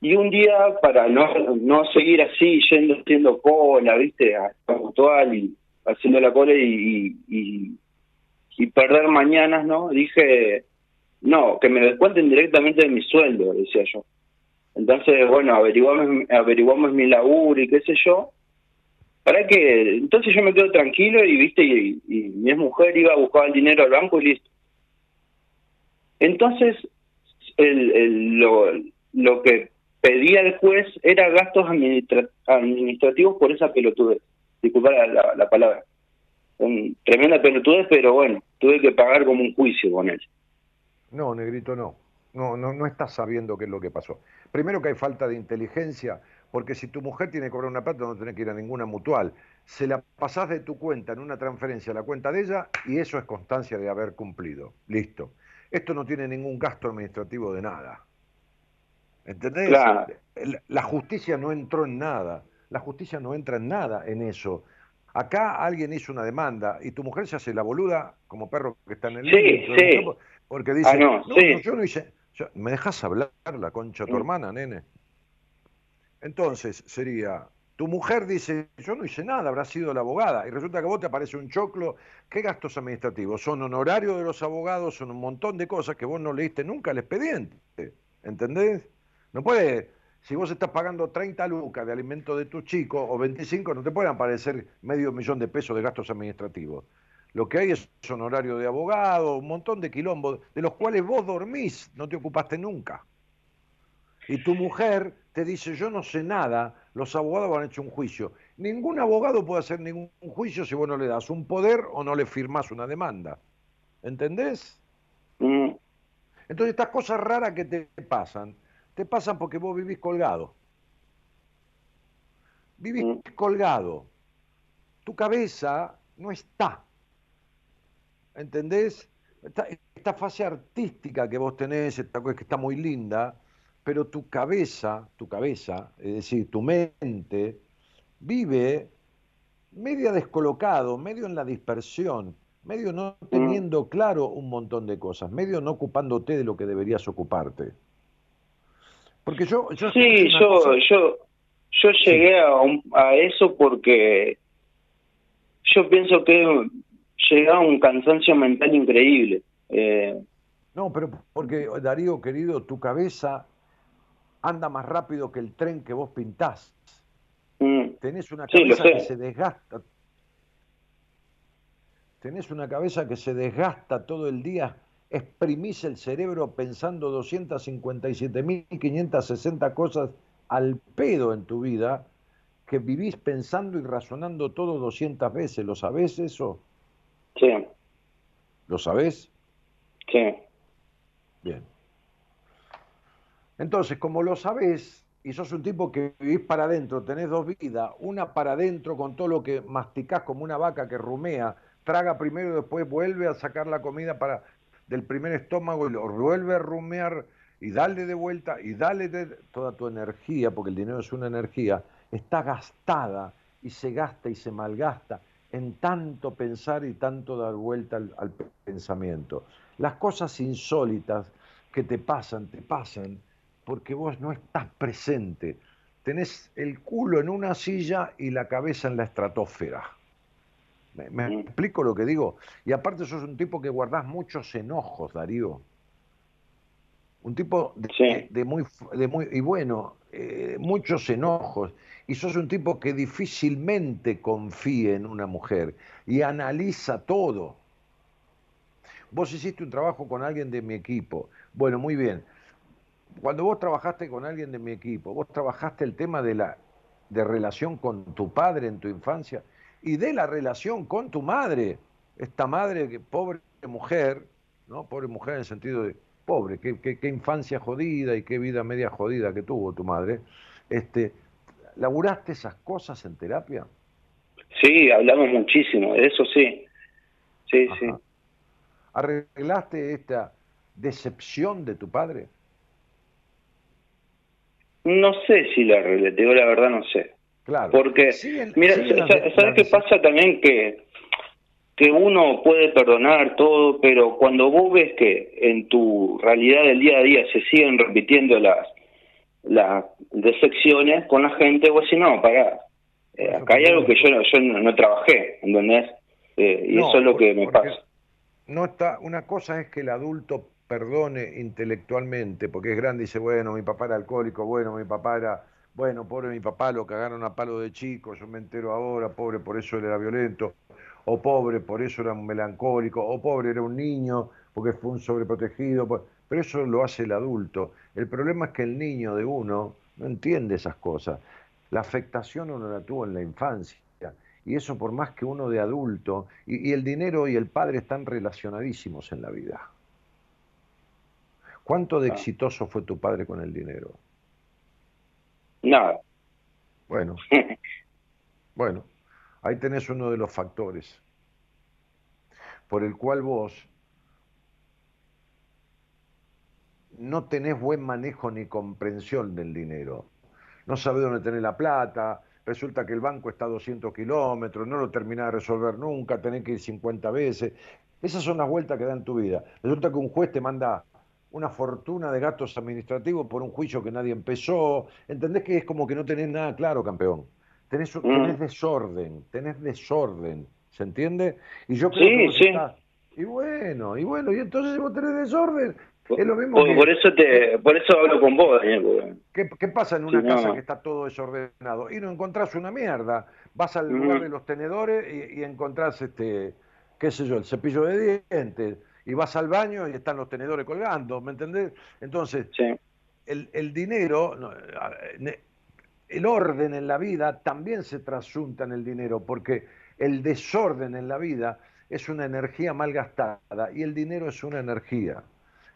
Y un día, para no, no seguir así, yendo haciendo cola, ¿viste? A y haciendo la cola y, y, perder mañanas, ¿no? Dije, no, que me descuenten directamente de mi sueldo, decía yo. Entonces, bueno, averiguamos, averiguamos mi laburo y qué sé yo. Para que, entonces yo me quedo tranquilo y, viste, y, y mi mujer iba a buscar el dinero al banco y listo. Entonces, lo, que pedía el juez era gastos administrativos por esa pelotudez. Disculpa la, la, palabra. Tremenda pelotudez, pero bueno, tuve que pagar como un juicio con él. No, negrito, no. No, no, no estás sabiendo qué es lo que pasó. Primero que hay falta de inteligencia, porque si tu mujer tiene que cobrar una plata, no tenés que ir a ninguna mutual. Se la pasás de tu cuenta en una transferencia a la cuenta de ella y eso es constancia de haber cumplido. Listo. Esto no tiene ningún gasto administrativo de nada. ¿Entendés? La justicia no entró en nada. La justicia no entra en nada en eso. Acá alguien hizo una demanda y tu mujer se hace la boluda como perro que está en el sí, sí. porque dice, ah, no, yo no hice, me dejas hablar la concha tu hermana, nene. Entonces sería, tu mujer dice, yo no hice nada, habrá sido la abogada, y resulta que a vos te aparece un choclo. ¿Qué gastos administrativos? Son honorarios de los abogados, son un montón de cosas que vos no leíste nunca el expediente. ¿Entendés? No puede, si vos estás pagando 30 lucas de alimento de tu chico o 25, no te pueden aparecer medio millón de pesos de gastos administrativos. Lo que hay es honorario de abogado, un montón de quilombos, de los cuales vos dormís, no te ocupaste nunca. Y tu mujer te dice, yo no sé nada, los abogados han hecho un juicio. Ningún abogado puede hacer ningún juicio si vos no le das un poder o no le firmás una demanda. ¿Entendés? Mm. Entonces estas cosas raras que te pasan, te pasan porque vos vivís colgado. Vivís mm. colgado. Tu cabeza no está. ¿Entendés? Esta, esta, fase artística que vos tenés, esta cosa que está muy linda, pero tu cabeza, tu cabeza, es decir, tu mente, vive medio descolocado, medio en la dispersión, medio no mm. teniendo claro un montón de cosas, medio no ocupándote de lo que deberías ocuparte. Porque yo... yo sí, yo, yo, yo llegué a, a eso porque yo pienso que llega a un cansancio mental increíble. Eh, no, pero porque, Darío, querido, tu cabeza anda más rápido que el tren que vos pintás. Mm. Tenés una cabeza que se desgasta. Tenés una cabeza que se desgasta todo el día. Exprimís el cerebro pensando 257.560 cosas al pedo en tu vida que vivís pensando y razonando todo 200 veces. ¿Lo sabés eso? Sí. ¿Lo sabés? Sí. Bien. Entonces, como lo sabés, y sos un tipo que vivís para adentro, tenés dos vidas, una para adentro con todo lo que masticás como una vaca que rumea, traga primero y después vuelve a sacar la comida para del primer estómago y lo vuelve a rumear y dale de vuelta y dale de toda tu energía, porque el dinero es una energía, está gastada y se gasta y se malgasta en tanto pensar y tanto dar vuelta al pensamiento. Las cosas insólitas que te pasan, te pasan porque vos no estás presente. Tenés el culo en una silla y la cabeza en la estratosfera. ¿Me, explico lo que digo? Y aparte sos un tipo que guardás muchos enojos, Darío. Un tipo de, muy, de muy, y bueno, eh, muchos enojos. Y sos un tipo que difícilmente confía en una mujer y analiza todo. Vos hiciste un trabajo con alguien de mi equipo. Bueno, muy bien cuando vos trabajaste con alguien de mi equipo, vos trabajaste el tema de la de relación con tu padre en tu infancia y de la relación con tu madre, esta madre que pobre mujer, ¿no? Pobre mujer en el sentido de pobre, qué, qué, infancia jodida y qué vida media jodida que tuvo tu madre. Este, ¿Laburaste esas cosas en terapia? Sí, hablamos muchísimo, eso sí. Sí, sí. ¿Arreglaste esta decepción de tu padre? No sé si la arreglé, te digo la verdad, no sé. Claro. Porque, mira, ¿sabes qué pasa también? Que, que uno puede perdonar todo, pero cuando vos ves que en tu realidad del día a día se siguen repitiendo las, las decepciones con la gente, vos decís, no, pará, eh, acá hay algo que yo, yo no, trabajé, ¿entendés? Eh, y eso es lo que me pasa. No está, una cosa es que el adulto perdone intelectualmente, porque es grande y dice, bueno, mi papá era alcohólico, bueno, mi papá era, bueno, pobre mi papá, lo cagaron a palo de chico, yo me entero ahora, pobre, por eso él era violento, o pobre, por eso era un melancólico, o pobre, era un niño, porque fue un sobreprotegido, pues, pero eso lo hace el adulto. El problema es que el niño de uno no entiende esas cosas. La afectación uno la tuvo en la infancia. Y eso por más que uno de adulto, y, y el dinero y el padre están relacionadísimos en la vida. ¿Cuánto de ah. exitoso fue tu padre con el dinero? Nada. Bueno, bueno, ahí tenés uno de los factores por el cual vos no tenés buen manejo ni comprensión del dinero. No sabés dónde tenés la plata, resulta que el banco está a 200 kilómetros, no lo terminás de resolver nunca, tenés que ir 50 veces. Esas son las vueltas que da en tu vida. Resulta que un juez te manda una fortuna de gastos administrativos por un juicio que nadie empezó. ¿Entendés que es como que no tenés nada claro, campeón? Tenés, mm. desorden, tenés desorden, ¿se entiende? Y yo creo sí, sí. Y bueno, y bueno, y entonces vos tenés desorden. Es lo mismo por, eso te, por eso hablo con vos, Daniel. ¿Qué, ¿Qué, pasa en una casa que está todo desordenado? Y no encontrás una mierda. Vas al lugar de los tenedores y, y encontrás, este, qué sé yo, el cepillo de dientes y vas al baño y están los tenedores colgando, ¿me entendés? Entonces, el, el, dinero, el orden en la vida también se trasunta en el dinero, porque el desorden en la vida es una energía mal gastada y el dinero es una energía.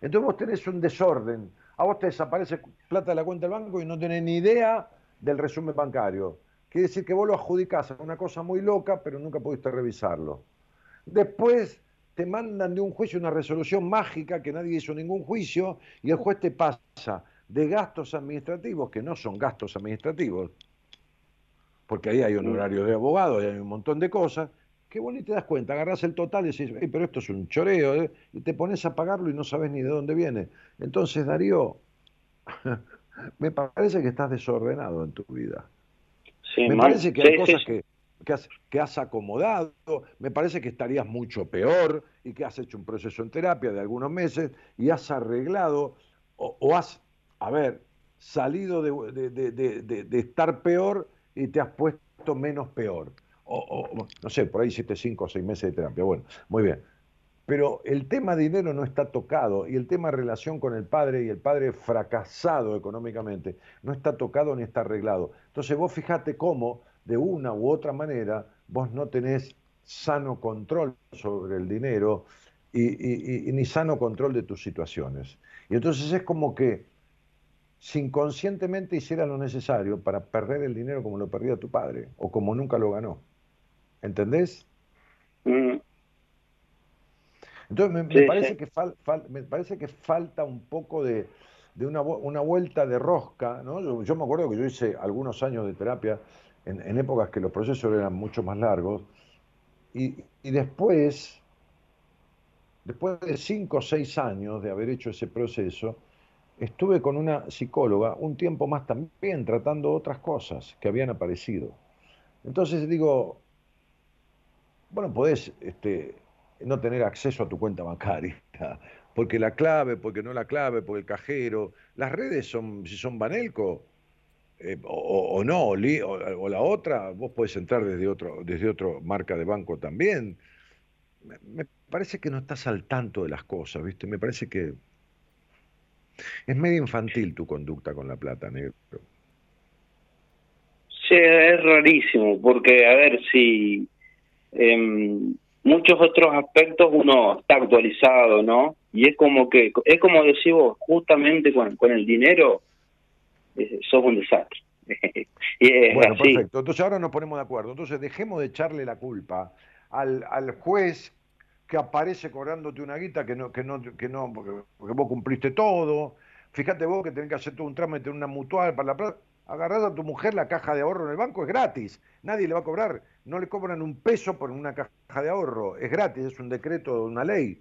Entonces vos tenés un desorden, a vos te desaparece plata de la cuenta del banco y no tenés ni idea del resumen bancario. Quiere decir que vos lo adjudicás a una cosa muy loca, pero nunca pudiste revisarlo. Después te mandan de un juicio una resolución mágica que nadie hizo ningún juicio y el juez te pasa de gastos administrativos que no son gastos administrativos, porque ahí hay un horario de abogado y hay un montón de cosas, que vos ni te das cuenta, agarras el total y decís, pero esto es un choreo, ¿eh? y te pones a pagarlo y no sabes ni de dónde viene. Entonces, Darío, me parece que estás desordenado en tu vida. me parece que hay cosas que que has, acomodado, me parece que estarías mucho peor y que has hecho un proceso en terapia de algunos meses y has arreglado o, has, a ver, salido de, estar peor y te has puesto menos peor. O, no sé, por ahí hiciste cinco o seis meses de terapia. Bueno, muy bien. Pero el tema dinero no está tocado y el tema relación con el padre y el padre fracasado económicamente no está tocado ni está arreglado. Entonces vos fijate cómo de una u otra manera vos no tenés sano control sobre el dinero y, ni sano control de tus situaciones. Y entonces es como que si inconscientemente hiciera lo necesario para perder el dinero como lo perdía tu padre o como nunca lo ganó. ¿Entendés? Mm. Entonces me, parece Que me parece que falta un poco de, una, vuelta de rosca. ¿no? yo, me acuerdo que yo hice algunos años de terapia en, épocas que los procesos eran mucho más largos, y, después, después de cinco o seis años de haber hecho ese proceso, estuve con una psicóloga un tiempo más también tratando otras cosas que habían aparecido. Entonces digo, bueno, podés este, no tener acceso a tu cuenta bancaria, porque la clave, porque no la clave, porque el cajero, las redes son, si son Banelco, eh, o, no, o, la otra, vos podés entrar desde otro, desde otro marca de banco también. Me, parece que no estás al tanto de las cosas, ¿viste? Me parece que es medio infantil tu conducta con la plata, negro. Sí, es rarísimo, porque a ver si en muchos otros aspectos uno está actualizado, ¿no? y es como que, es como decís vos, justamente con, con el dinero, sos un desastre. bueno, perfecto. Entonces ahora nos ponemos de acuerdo. Entonces dejemos de echarle la culpa al, al juez que aparece cobrándote una guita que no, que no, que no, porque, vos cumpliste todo. Fíjate vos que tenés que hacer todo un trámite en una mutual para la plata. Agarrás a tu mujer la caja de ahorro en el banco, es gratis. Nadie le va a cobrar. No le cobran un peso por una caja de ahorro. Es gratis, es un decreto, una ley.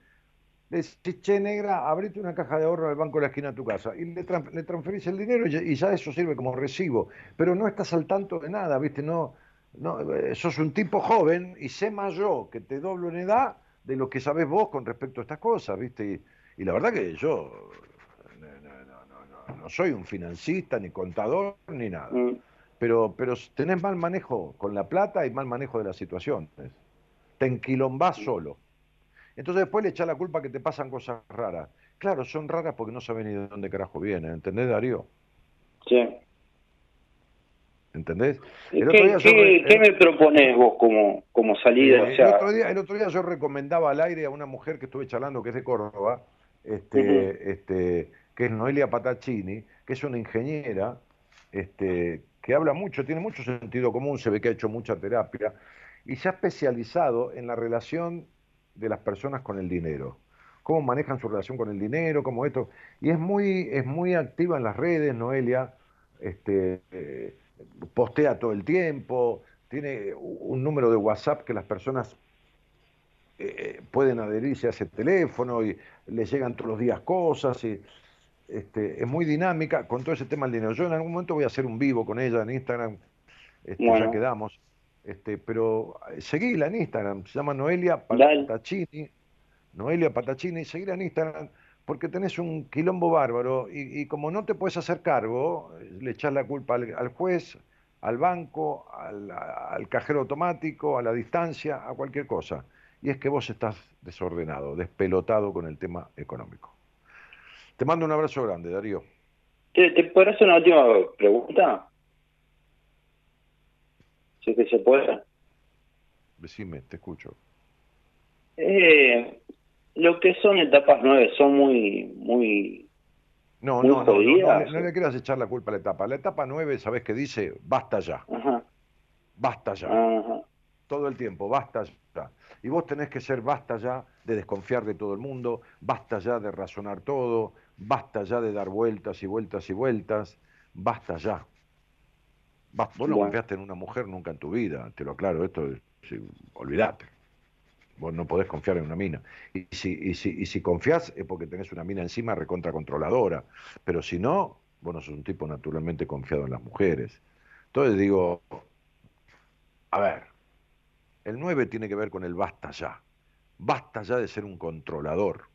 Le decís, che, negra, abrite una caja de ahorro en el banco de la esquina de tu casa. Y le, transferís el dinero y ya, eso sirve como recibo. Pero no estás al tanto de nada, ¿viste? No, no, eh, sos un tipo joven y sé más yo que te doblo en edad de lo que sabés vos con respecto a estas cosas, ¿viste? Y, la verdad que yo no, soy un financista, ni contador, ni nada. Mm. Pero, pero tenés mal manejo con la plata y mal manejo de la situación. Te enquilombás solo. Entonces después le echás la culpa que te pasan cosas raras. Claro, son raras porque no saben ni de dónde carajo vienen, ¿entendés, Darío? Sí. ¿Entendés? ¿Qué, me propones vos como, como salida? el, otro día, el otro día yo recomendaba al aire a una mujer que estuve charlando, que es de Córdoba, este, este, que es Noelia Patacini, que es una ingeniera, este, que habla mucho, tiene mucho sentido común, se ve que ha hecho mucha terapia, y se ha especializado en la relación de las personas con el dinero cómo manejan su relación con el dinero, cómo esto. Y es muy, es muy activa en las redes, Noelia. Este, eh, postea todo el tiempo, tiene un número de WhatsApp que las personas eh, pueden adherirse a ese teléfono y le llegan todos los días cosas y este, es muy dinámica con todo ese tema del dinero. Yo en algún momento voy a hacer un vivo con ella en Instagram, este, ya quedamos, este, pero eh, seguíla en Instagram, se llama Noelia Patachini, Noelia Patachini, seguíla en Instagram porque tenés un quilombo bárbaro y, como no te puedes hacer cargo, le echás la culpa al, juez, al banco, al, cajero automático, a la distancia, a cualquier cosa. Y es que vos estás desordenado, despelotado con el tema económico. Te mando un abrazo grande, Darío. ¿Te, te puedo hacer una última pregunta? Si es que se puede. Decime, te escucho. Eh, lo que son etapas nueve son muy, muy, no, no, no, no, le quieras echar la culpa a la etapa. La etapa nueve, ¿sabes qué dice? Basta ya. Basta ya. Todo el tiempo, basta ya. Y vos tenés que ser basta ya de desconfiar de todo el mundo, basta ya de razonar todo, basta ya de dar vueltas y vueltas y vueltas, basta ya. Vos no confiaste en una mujer nunca en tu vida, te lo aclaro, esto es, olvidate. Vos no podés confiar en una mina. Y si, y si, y si confiás es porque tenés una mina encima recontra controladora. Pero si no, vos no sos un tipo naturalmente confiado en las mujeres. Entonces digo, a ver, el 9 tiene que ver con el basta ya. Basta ya de ser un controlador.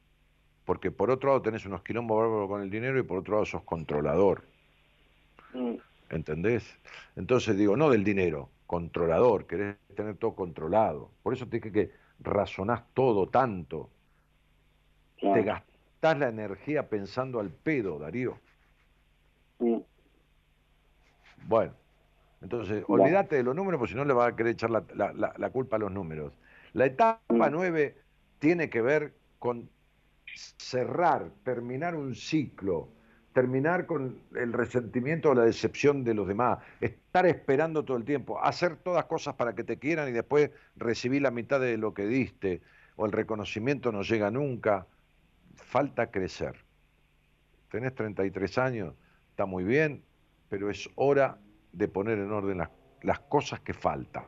Porque por otro lado tenés unos quilombos bárbaros con el dinero y por otro lado sos controlador. Mm. ¿Entendés? Entonces digo, no del dinero, controlador, querés tener todo controlado. Por eso te que razonás todo tanto. Te gastás la energía pensando al pedo, Darío. Bueno, entonces, olvídate de los números, porque si no le vas a querer echar la, culpa a los números. La etapa 9 tiene que ver con cerrar, terminar un ciclo, terminar con el resentimiento o la decepción de los demás, estar esperando todo el tiempo, hacer todas cosas para que te quieran y después recibir la mitad de lo que diste, o el reconocimiento no llega nunca, falta crecer. Tenés 33 años, está muy bien, pero es hora de poner en orden las, las cosas que faltan.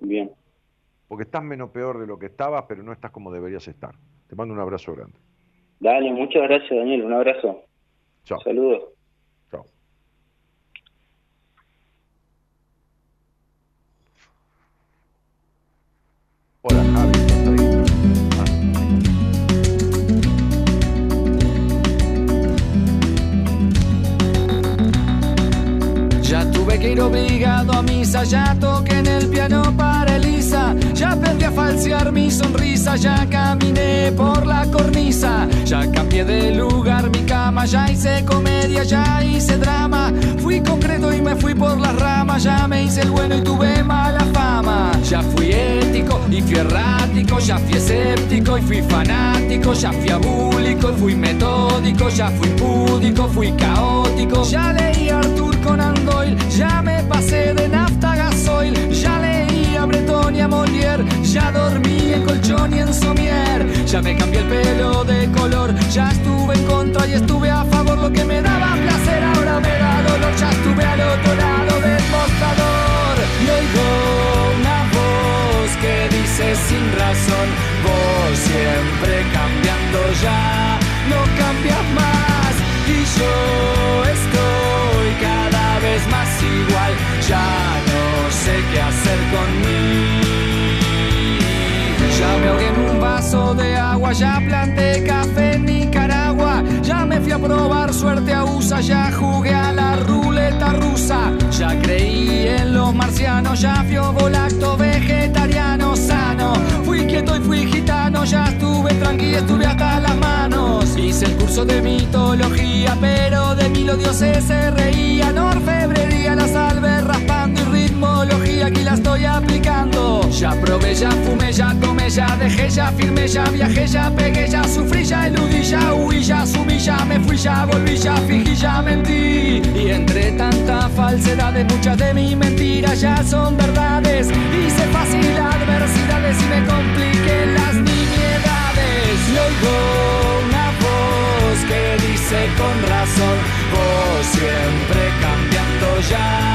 Bien. Porque estás menos peor de lo que estabas, pero no estás como deberías estar. Te mando un abrazo grande. Dale, muchas gracias, Daniel. Un abrazo. Chao. Saludos. Chao. Hola, Javi. Ya tuve que ir obligado a misa, ya toqué en el piano para Elisa, ya aprendí a falsear mi sonrisa, ya caminé por la cornisa, ya cambié de lugar mi cama, ya hice comedia, ya hice drama, fui concreto y me fui por las ramas, ya me hice el bueno y tuve mala fama, ya fui apático y fui errático, ya fui escéptico y fui fanático, ya fui abúlico y fui metódico, ya fui púdico, fui caótico, ya leí Arthur Conan Doyle, ya me pasé de nafta a gasoil, ya leí a Breton y a Molière, ya dormí en colchón y en somier, ya me cambié el pelo de color, ya estuve en contra y estuve a favor, lo que me daba placer ahora me da dolor, ya estuve al otro lado del mostrador. Y oigo una voz que dice sin razón, vos siempre ya planté café en Nicaragua, ya me fui a probar suerte a USA, ya jugué a la ruleta rusa, ya creí en los marcianos, ya fui volacto vegetariano sano, fui quieto y fui gitano, ya estuve tranquilo, estuve hasta las manos, hice el curso de mitología, pero de mí los dioses se reían, orfebrería, la salve raspando y ritmología, aquí la estoy aplicando, ya probé, ya fumé, ya tomé, ya dejé, ya firmé, ya viajé, ya pegué, ya sufrí, ya eludí, ya huí, ya subí, ya me fui, ya volví, ya fingí, ya mentí. Y entre tanta falsedad, muchas de mis mentiras ya son verdades. Hice fácil adversidades y me compliqué las nimiedades. Y oigo una voz que dice con razón, vos siempre cambiando ya,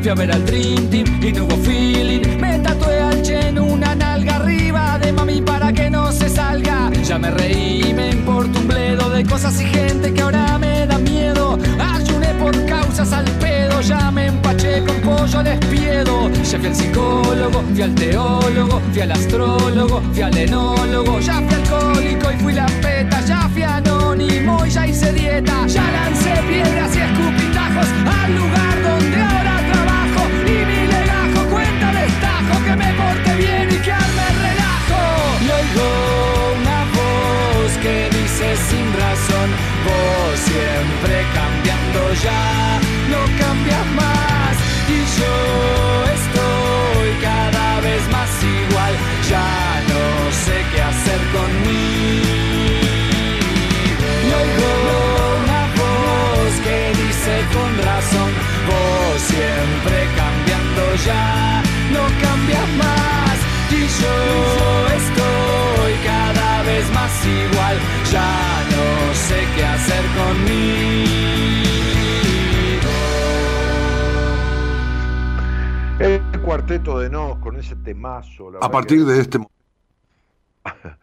fui a ver al Dream Team y no hubo feeling. Me tatué al Chen una nalga arriba de mami para que no se salga. Ya me reí, me importa un bledo de cosas y gente que ahora me da miedo. Ayuné por causas al pedo, ya me empaché con pollo al espiedo. Ya fui al psicólogo, fui al teólogo, fui al astrólogo, fui al enólogo. Ya fui alcohólico y fui la peta, ya fui anónimo y ya hice dieta. Ya lancé piedras y escupitajos al lugar donde ahora ya, no cambias más. Y yo estoy cada vez más igual, ya no sé qué hacer conmigo. Y oigo una voz que dice con razón, vos siempre cambiando ya, no cambias más. Y yo estoy cada vez más igual, ya no cuarteto de Nos con ese temazo. la A partir que- de este momento.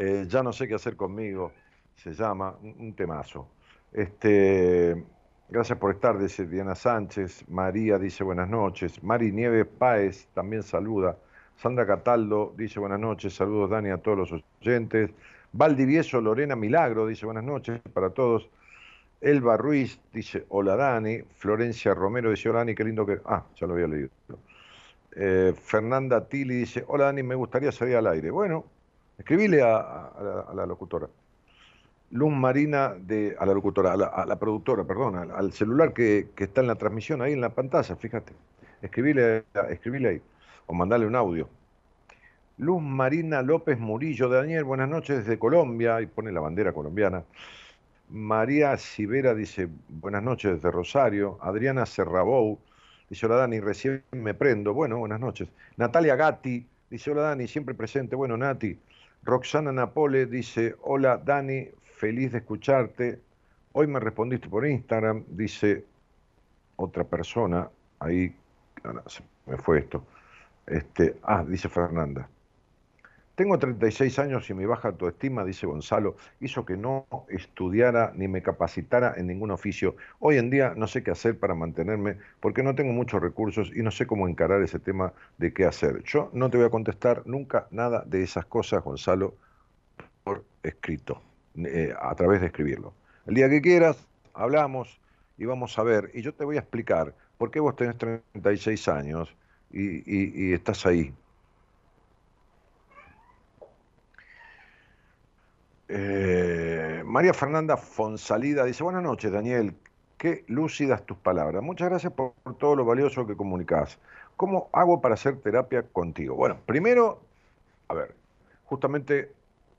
Eh, ya no sé qué hacer conmigo, se llama, un, un temazo. Este, gracias por estar, dice Diana Sánchez. María dice buenas noches. Mari Nieves Páez también saluda. Sandra Cataldo dice buenas noches. Saludos, Dani, a todos los oyentes. Valdivieso Lorena Milagro dice buenas noches para todos. Elba Ruiz dice hola, Dani. Florencia Romero dice hola, Dani, qué lindo que. Ah, ya lo había leído. Eh, Fernanda Tili dice hola, Dani, me gustaría salir al aire. Bueno, Escribile a, la, locutora. Luz Marina, de, a la locutora, a la, productora, perdón, al, al celular que, que está en la transmisión, ahí en la pantalla, fíjate. Escribile, escribile ahí, o mandale un audio. Luz Marina López Murillo de Daniel, buenas noches desde Colombia, y pone la bandera colombiana. María Sivera dice, buenas noches desde Rosario. Adriana Serrabou dice, hola Dani, recién me prendo. Bueno, buenas noches. Natalia Gatti dice, hola Dani, siempre presente. Bueno, Nati. Roxana Napole dice, hola Dani, feliz de escucharte. Hoy me respondiste por Instagram, dice otra persona, ahí me fue esto. Este, ah, dice Fernanda. Tengo 36 años y mi baja autoestima, dice Gonzalo, hizo que no estudiara ni me capacitara en ningún oficio. Hoy en día no sé qué hacer para mantenerme porque no tengo muchos recursos y no sé cómo encarar ese tema de qué hacer. Yo no te voy a contestar nunca nada de esas cosas, Gonzalo, por escrito, eh, a través de escribirlo. El día que quieras, hablamos y vamos a ver. Y yo te voy a explicar por qué vos tenés 36 años y estás ahí Eh, María Fernanda Fonsalida dice, buenas noches Daniel, qué lúcidas tus palabras. Muchas gracias por, todo lo valioso que comunicas. ¿Cómo hago para hacer terapia contigo? Bueno, primero, a ver, justamente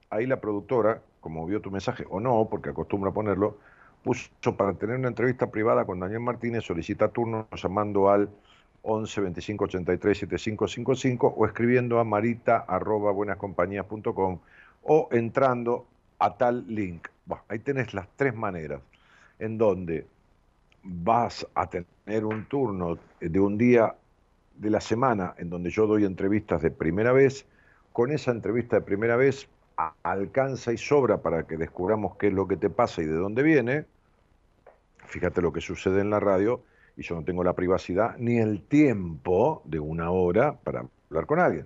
ahí la productora, como vio tu mensaje, o no, porque acostumbra ponerlo, puso para tener una entrevista privada con Daniel Martínez, solicita turno llamando al 11 25 83 7555 o escribiendo a marita arroba buenascompañías.com o entrando a tal link. ahí tenés las tres maneras en donde vas a tener un turno de un día de la semana en donde yo doy entrevistas de primera vez. Con esa entrevista de primera vez alcanza y sobra para que descubramos qué es lo que te pasa y de dónde viene. Fíjate lo que sucede en la radio y yo no tengo la privacidad ni el tiempo de una hora para hablar con alguien.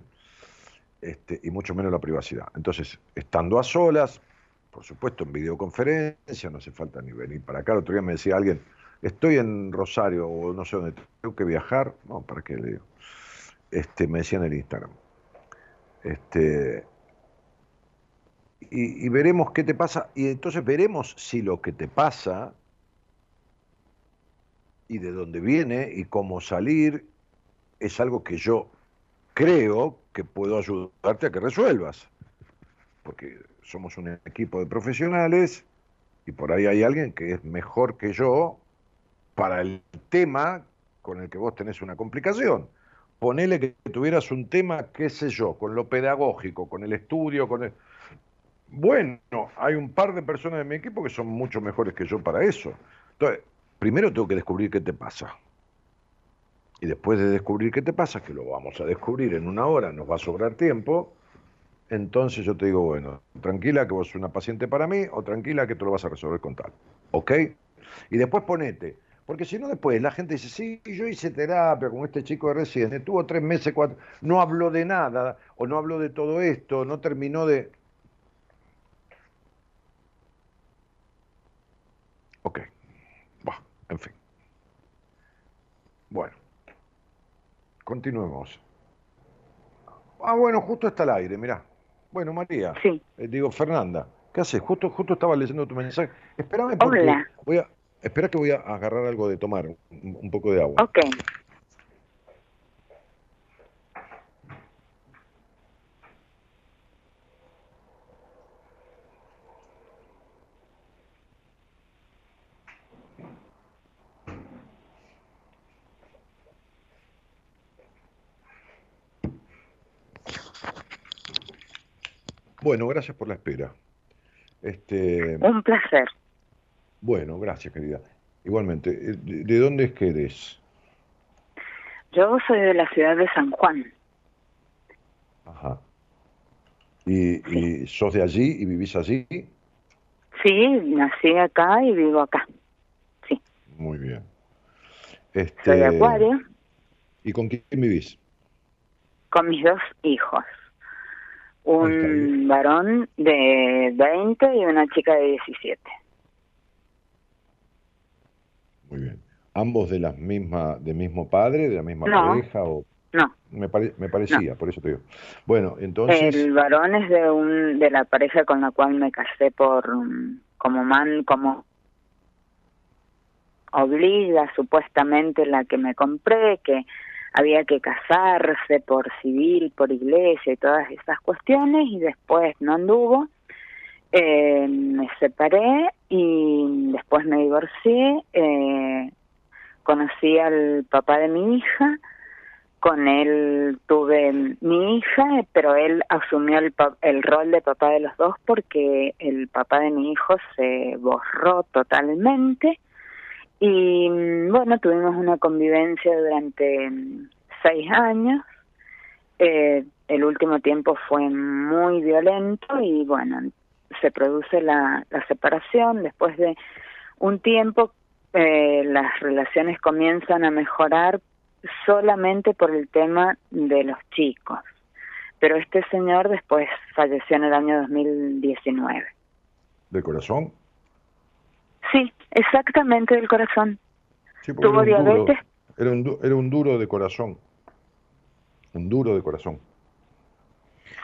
Este, y mucho menos la privacidad. Entonces, estando a solas, por supuesto, en videoconferencia, no hace falta ni venir para acá. El otro día me decía alguien, estoy en Rosario o no sé dónde, tengo que viajar. No, ¿para qué le digo? Este, me decía en el Instagram. Este, y, y, veremos qué te pasa. Y entonces veremos si lo que te pasa y de dónde viene y cómo salir es algo que yo creo que puedo ayudarte a que resuelvas. Porque somos un equipo de profesionales y por ahí hay alguien que es mejor que yo para el tema con el que vos tenés una complicación. Ponele que tuvieras un tema, qué sé yo, con lo pedagógico, con el estudio, con el... Bueno, hay un par de personas de mi equipo que son mucho mejores que yo para eso. Entonces, primero tengo que descubrir qué te pasa. Y después de descubrir qué te pasa, que lo vamos a descubrir en una hora, nos va a sobrar tiempo, entonces yo te digo, bueno, tranquila que vos sos una paciente para mí o tranquila que tú lo vas a resolver con tal. ¿Ok? Y después ponete. Porque si no, después la gente dice, sí, yo hice terapia con este chico de recién, estuvo tres meses, cuatro, no habló de nada, o no habló de todo esto, no terminó de... Ok, en fin. Bueno, continuemos. Ah, bueno, justo está el aire, mirá. Bueno, María. Sí. Eh, digo, Fernanda, ¿qué haces? Justo, justo estaba leyendo tu mensaje. Espérame porque Hola. voy a, espera que voy a agarrar algo de tomar, un, poco de agua. Ok. Bueno, gracias por la espera. Este, Un placer. Bueno, gracias, querida. Igualmente, eh, ¿de, dónde es que eres? Yo soy de la ciudad de San Juan. Ajá. ¿Y, sos de allí y vivís allí? Sí, nací acá y vivo acá. Sí. Muy bien. Este, soy Acuario. ¿Y con quién vivís? Con mis dos hijos un varón de 20 y una chica de 17. Muy bien. ¿Ambos de la misma, de mismo padre, de la misma pareja o no. Me, me parecía, por eso te digo. Bueno, entonces. El varón es de un de la pareja con la cual me casé por como man, como obliga supuestamente la que me compré, que había que casarse por civil, por iglesia y todas esas cuestiones y después no anduvo. Eh, me separé y después me divorcié. Eh, conocí al papá de mi hija, con él tuve mi hija, pero él asumió el, el rol de papá de los dos porque el papá de mi hijo se borró totalmente y mm, bueno, tuvimos una convivencia durante mm, seis años. Eh, el último tiempo fue muy violento y bueno, se produce la, la separación. Después de un tiempo, eh, las relaciones comienzan a mejorar solamente por el tema de los chicos. Pero este señor después falleció en el año 2019. ¿De corazón? Sí, exactamente del corazón. Tuvo diabetes. era, un, era un duro de corazón. Un duro de corazón.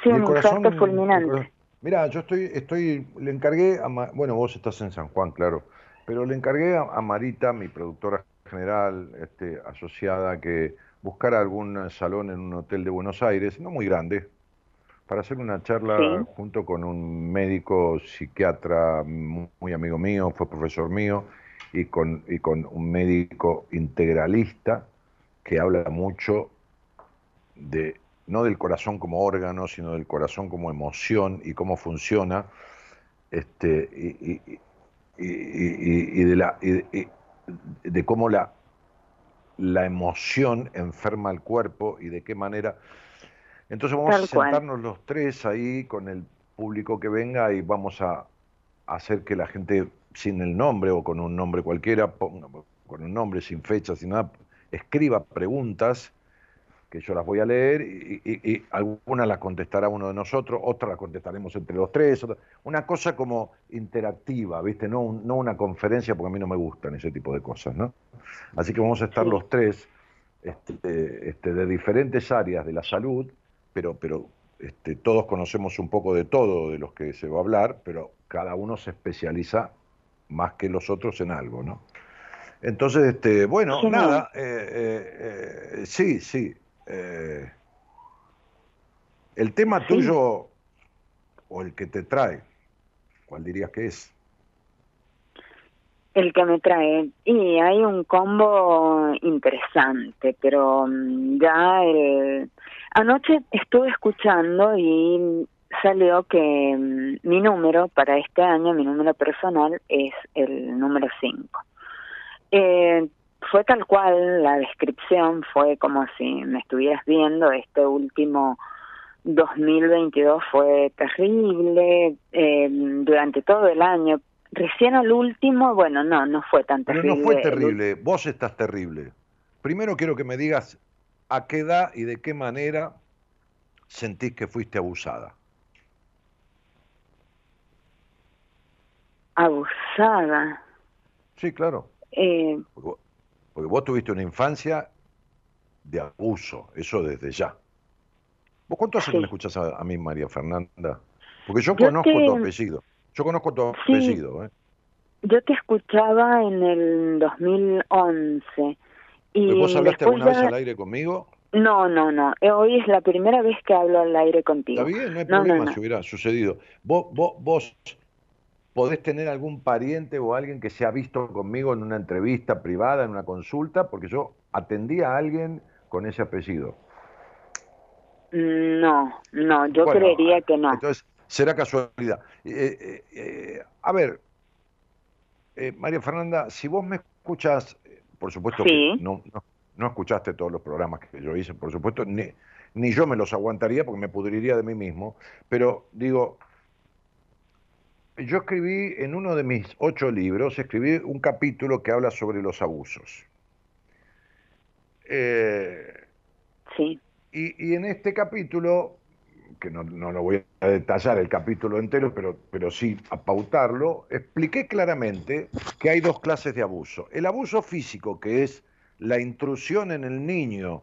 Sí, un infarto fulminante. Mira, yo estoy, estoy, le encargué, a, bueno, vos estás en San Juan, claro, pero le encargué a, Marita, mi productora general, este, asociada, que buscara algún salón en un hotel de Buenos Aires, no muy grande, para hacer una charla junto con un médico psiquiatra muy amigo mío, fue profesor mío, y con, y con un médico integralista que habla mucho de, no del corazón como órgano, sino del corazón como emoción y cómo funciona, este, y, y, de, la, de cómo la, la emoción enferma al cuerpo y de qué manera entonces vamos a sentarnos los tres ahí con el público que venga y vamos a hacer que la gente sin el nombre o con un nombre cualquiera, ponga, con un nombre sin fecha, sin nada, escriba preguntas que yo las voy a leer y, algunas las contestará uno de nosotros, otras las contestaremos entre los tres, una cosa como interactiva, ¿viste? No, no una conferencia porque a mí no me gustan ese tipo de cosas, ¿no? Así que vamos a estar los tres este, este, de diferentes áreas de la salud pero, pero este, todos conocemos un poco de todo de los que se va a hablar, pero cada uno se especializa más que los otros en algo, ¿no? Entonces, este, bueno, nada, eh, eh, eh, sí, sí. el tema tuyo o el que te trae, ¿cuál dirías que es? El que me trae. Y hay un combo interesante, pero mm, ya el Anoche estuve escuchando y salió que mm, mi número para este año, mi número personal, es el número 5. Eh, fue tal cual, la descripción fue como si me estuvieras viendo, este último 2022 fue terrible, eh, durante todo el año, recién al último, bueno, no, no fue tan terrible. Pero no fue terrible, vos estás terrible. Primero quiero que me digas ¿a qué edad y de qué manera sentís que fuiste abusada? Abusada. Sí, claro. Eh, porque, vos tuviste una infancia de abuso, eso desde ya. ¿Vos cuánto hace que me escuchás a, mí, María Fernanda? Porque yo, conozco tu apellido. Yo conozco tu apellido. ¿eh? Yo te escuchaba en el 2011 ¿Vos hablaste alguna vez al aire conmigo? No, no, no. Eh, hoy es la primera vez que hablo al aire contigo. Está bien, no hay problema si hubiera sucedido. ¿Vos, vos, ¿Vos podés tener algún pariente o alguien que se ha visto conmigo en una entrevista privada, en una consulta? Porque yo atendí a alguien con ese apellido. No, no, yo creería que no. Entonces, será casualidad. Eh, eh, eh a ver, María Fernanda, si vos me escuchas por supuesto que no, no, escuchaste todos los programas que yo hice, por supuesto, ni, ni yo me los aguantaría porque me pudriría de mí mismo, pero digo, yo escribí en uno de mis ocho libros, escribí un capítulo que habla sobre los abusos. Eh, sí. Y, y, en este capítulo, que no, no, lo voy a detallar el capítulo entero, pero, pero sí a pautarlo, expliqué claramente que hay dos clases de abuso. El abuso físico, que es la intrusión en el niño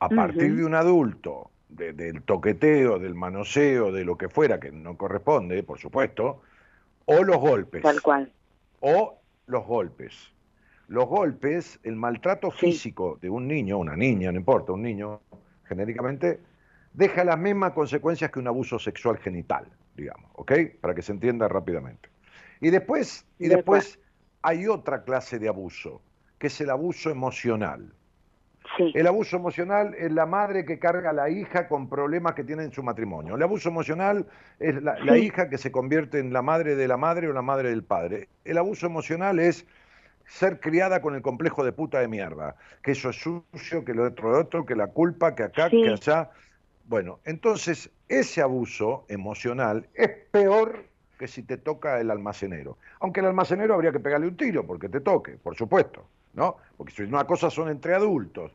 a partir de un adulto, del toqueteo, del manoseo, de lo que fuera, que no corresponde, por supuesto, o los golpes. Tal cual. O los golpes. Los golpes, el maltrato físico de un niño, una niña, no importa, un niño, genéricamente, deja las mismas consecuencias que un abuso sexual genital, digamos, ¿ok? Para que se entienda rápidamente. Y después, y después hay otra clase de abuso, que es el abuso emocional. Sí. El abuso emocional es la madre que carga a la hija con problemas que tiene en su matrimonio. El abuso emocional es la, la, hija que se convierte en la madre de la madre o la madre del padre. El abuso emocional es ser criada con el complejo de puta de mierda, que eso es sucio, que lo otro de otro, que la culpa, que acá, que allá. Bueno, entonces ese abuso emocional es peor que si te toca el almacenero. Aunque el almacenero habría que pegarle un tiro porque te toque, por supuesto, ¿no? Porque si una cosa son entre adultos,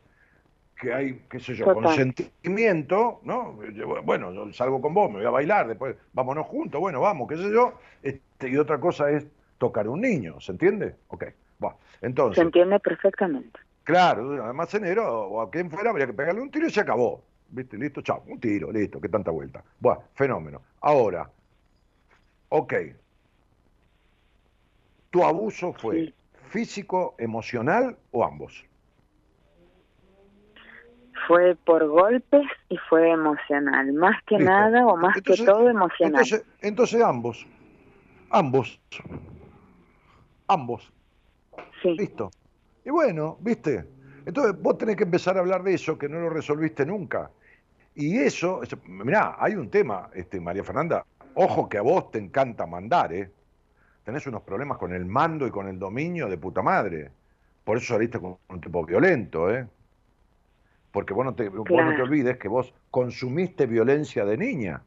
que hay, qué sé yo, consentimiento, ¿no? Bueno, yo salgo con vos, me voy a bailar, después vámonos juntos, bueno, vamos, qué sé yo. Este, y otra cosa es tocar a un niño, ¿se entiende? Ok, bueno, entonces... Se entiende perfectamente. Claro, el almacenero o a quien fuera habría que pegarle un tiro y se acabó. ¿Viste? Listo, chao, un tiro, listo, qué tanta vuelta. Bueno, fenómeno. Ahora, ok, ¿tu abuso fue físico, emocional o ambos? Fue por golpes y fue emocional, más que nada o más que todo emocional. Entonces, entonces ambos, ambos, ambos. Sí. Listo. Y bueno, viste, entonces vos tenés que empezar a hablar de eso que no lo resolviste nunca. Y eso, mirá, hay un tema, este, María Fernanda, ojo que a vos te encanta mandar, ¿eh? Tenés unos problemas con el mando y con el dominio de puta madre. Por eso saliste con un tipo violento, ¿eh? Porque vos no te, vos no te olvides que vos consumiste violencia de niña.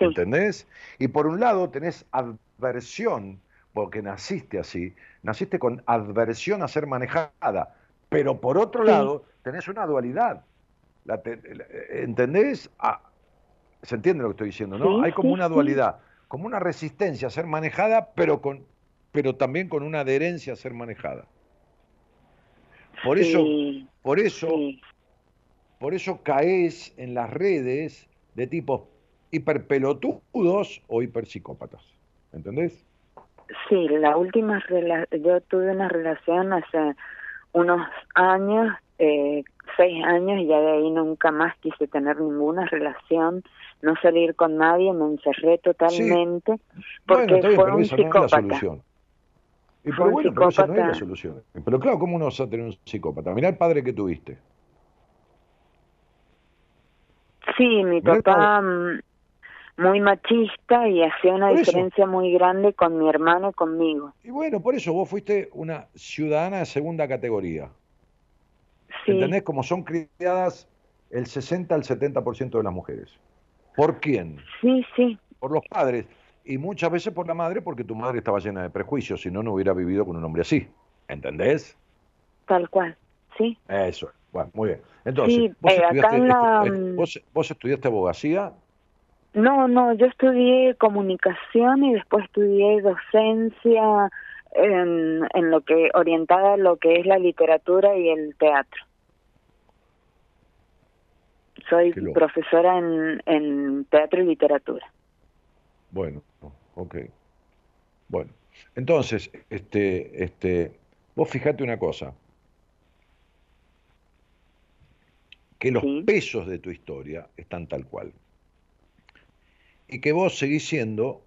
¿Entendés? Y por un lado tenés adversión, porque naciste así, naciste con adversión a ser manejada, pero por otro lado tenés una dualidad ¿Entendés? Ah, ¿Se entiende lo que estoy diciendo? ¿no? Hay como una dualidad, como una resistencia a ser manejada, pero, con, pero también con una adherencia a ser manejada. Por eso, por eso, por eso caes en las redes de tipos hiperpelotudos o hiperpsicópatas. ¿Entendés? Sí, la última yo tuve una relación hace unos años eh, seis años y ya de ahí nunca más quise tener ninguna relación, no salir con nadie, me encerré totalmente porque fue un psicópata. No es la. Y pero bueno, pero esa no es la solución. Pero claro, ¿cómo uno va a tener un psicópata? Mirá el padre que tuviste. Sí, mi papá mm, muy machista y hacía una diferencia muy grande con mi hermano y conmigo. Y bueno, por eso vos fuiste una ciudadana de segunda categoría. ¿Entendés? Como son criadas el 60 al 70% de las mujeres. ¿Por quién? Sí, sí. Por los padres. Y muchas veces por la madre, porque tu madre estaba llena de prejuicios, si no, no hubiera vivido con un hombre así. ¿Entendés? Tal cual, sí. Eso, bueno, muy bien. Entonces, ¿vos, eh, estudiaste, ¿vos, estudiaste abogacía? No, no, yo estudié comunicación y después estudié docencia en, en lo que orientada a lo que es la literatura y el teatro. Soy profesora en, en teatro y literatura. Bueno, ok. Bueno, entonces, este, este, vos fijate una cosa, que los pesos de tu historia están tal cual. Y que vos seguís siendo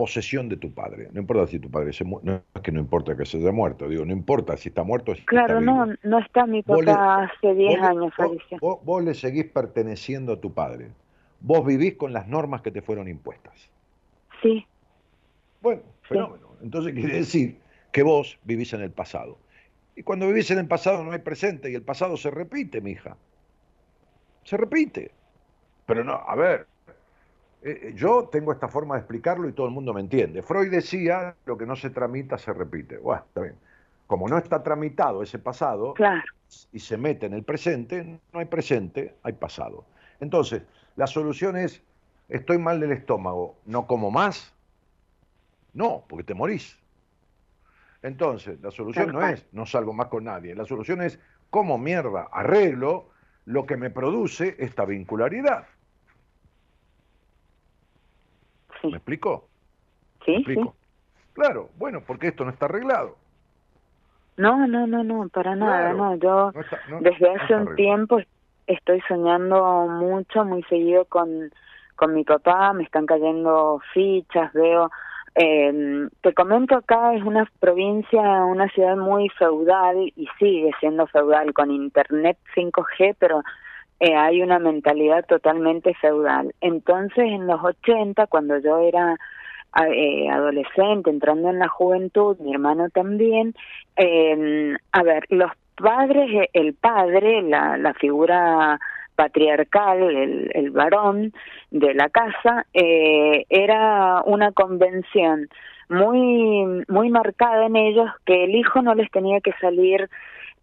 posesión de tu padre. No importa si tu padre se muere, no es que no importa que se haya muerto, digo, no importa si está muerto. Si claro, no, no está mi papá hace 10 años, vos, vos, le seguís perteneciendo a tu padre. Vos vivís con las normas que te fueron impuestas. Sí. Bueno, fenómeno. Entonces quiere decir que vos vivís en el pasado. Y cuando vivís en el pasado no hay presente y el pasado se repite, mija. Se repite. Pero no, a ver, eh, eh, yo tengo esta forma de explicarlo y todo el mundo me entiende. Freud decía, lo que no se tramita se repite. Bueno, está bien. Como no está tramitado ese pasado y se mete en el presente, no hay presente, hay pasado. Entonces, la solución es, estoy mal del estómago, ¿no como más? No, porque te morís. Entonces, la solución no es, no salgo más con nadie. La solución es, ¿cómo mierda arreglo lo que me produce esta vincularidad? ¿Me explico? Sí, explico? Claro, bueno, porque esto no está arreglado. No, no, no, no, para nada, no. Yo desde hace un tiempo estoy soñando mucho, muy seguido con, con mi papá, me están cayendo fichas, veo... Eh, te comento acá, es una provincia, una ciudad muy feudal y sigue siendo feudal con internet 5G, pero eh, hay una mentalidad totalmente feudal. Entonces, en los 80, cuando yo era eh, adolescente, entrando en la juventud, mi hermano también, eh, a ver, los padres, el padre, la, la figura patriarcal, el, el varón de la casa, eh, era una convención muy, muy marcada en ellos que el hijo no les tenía que salir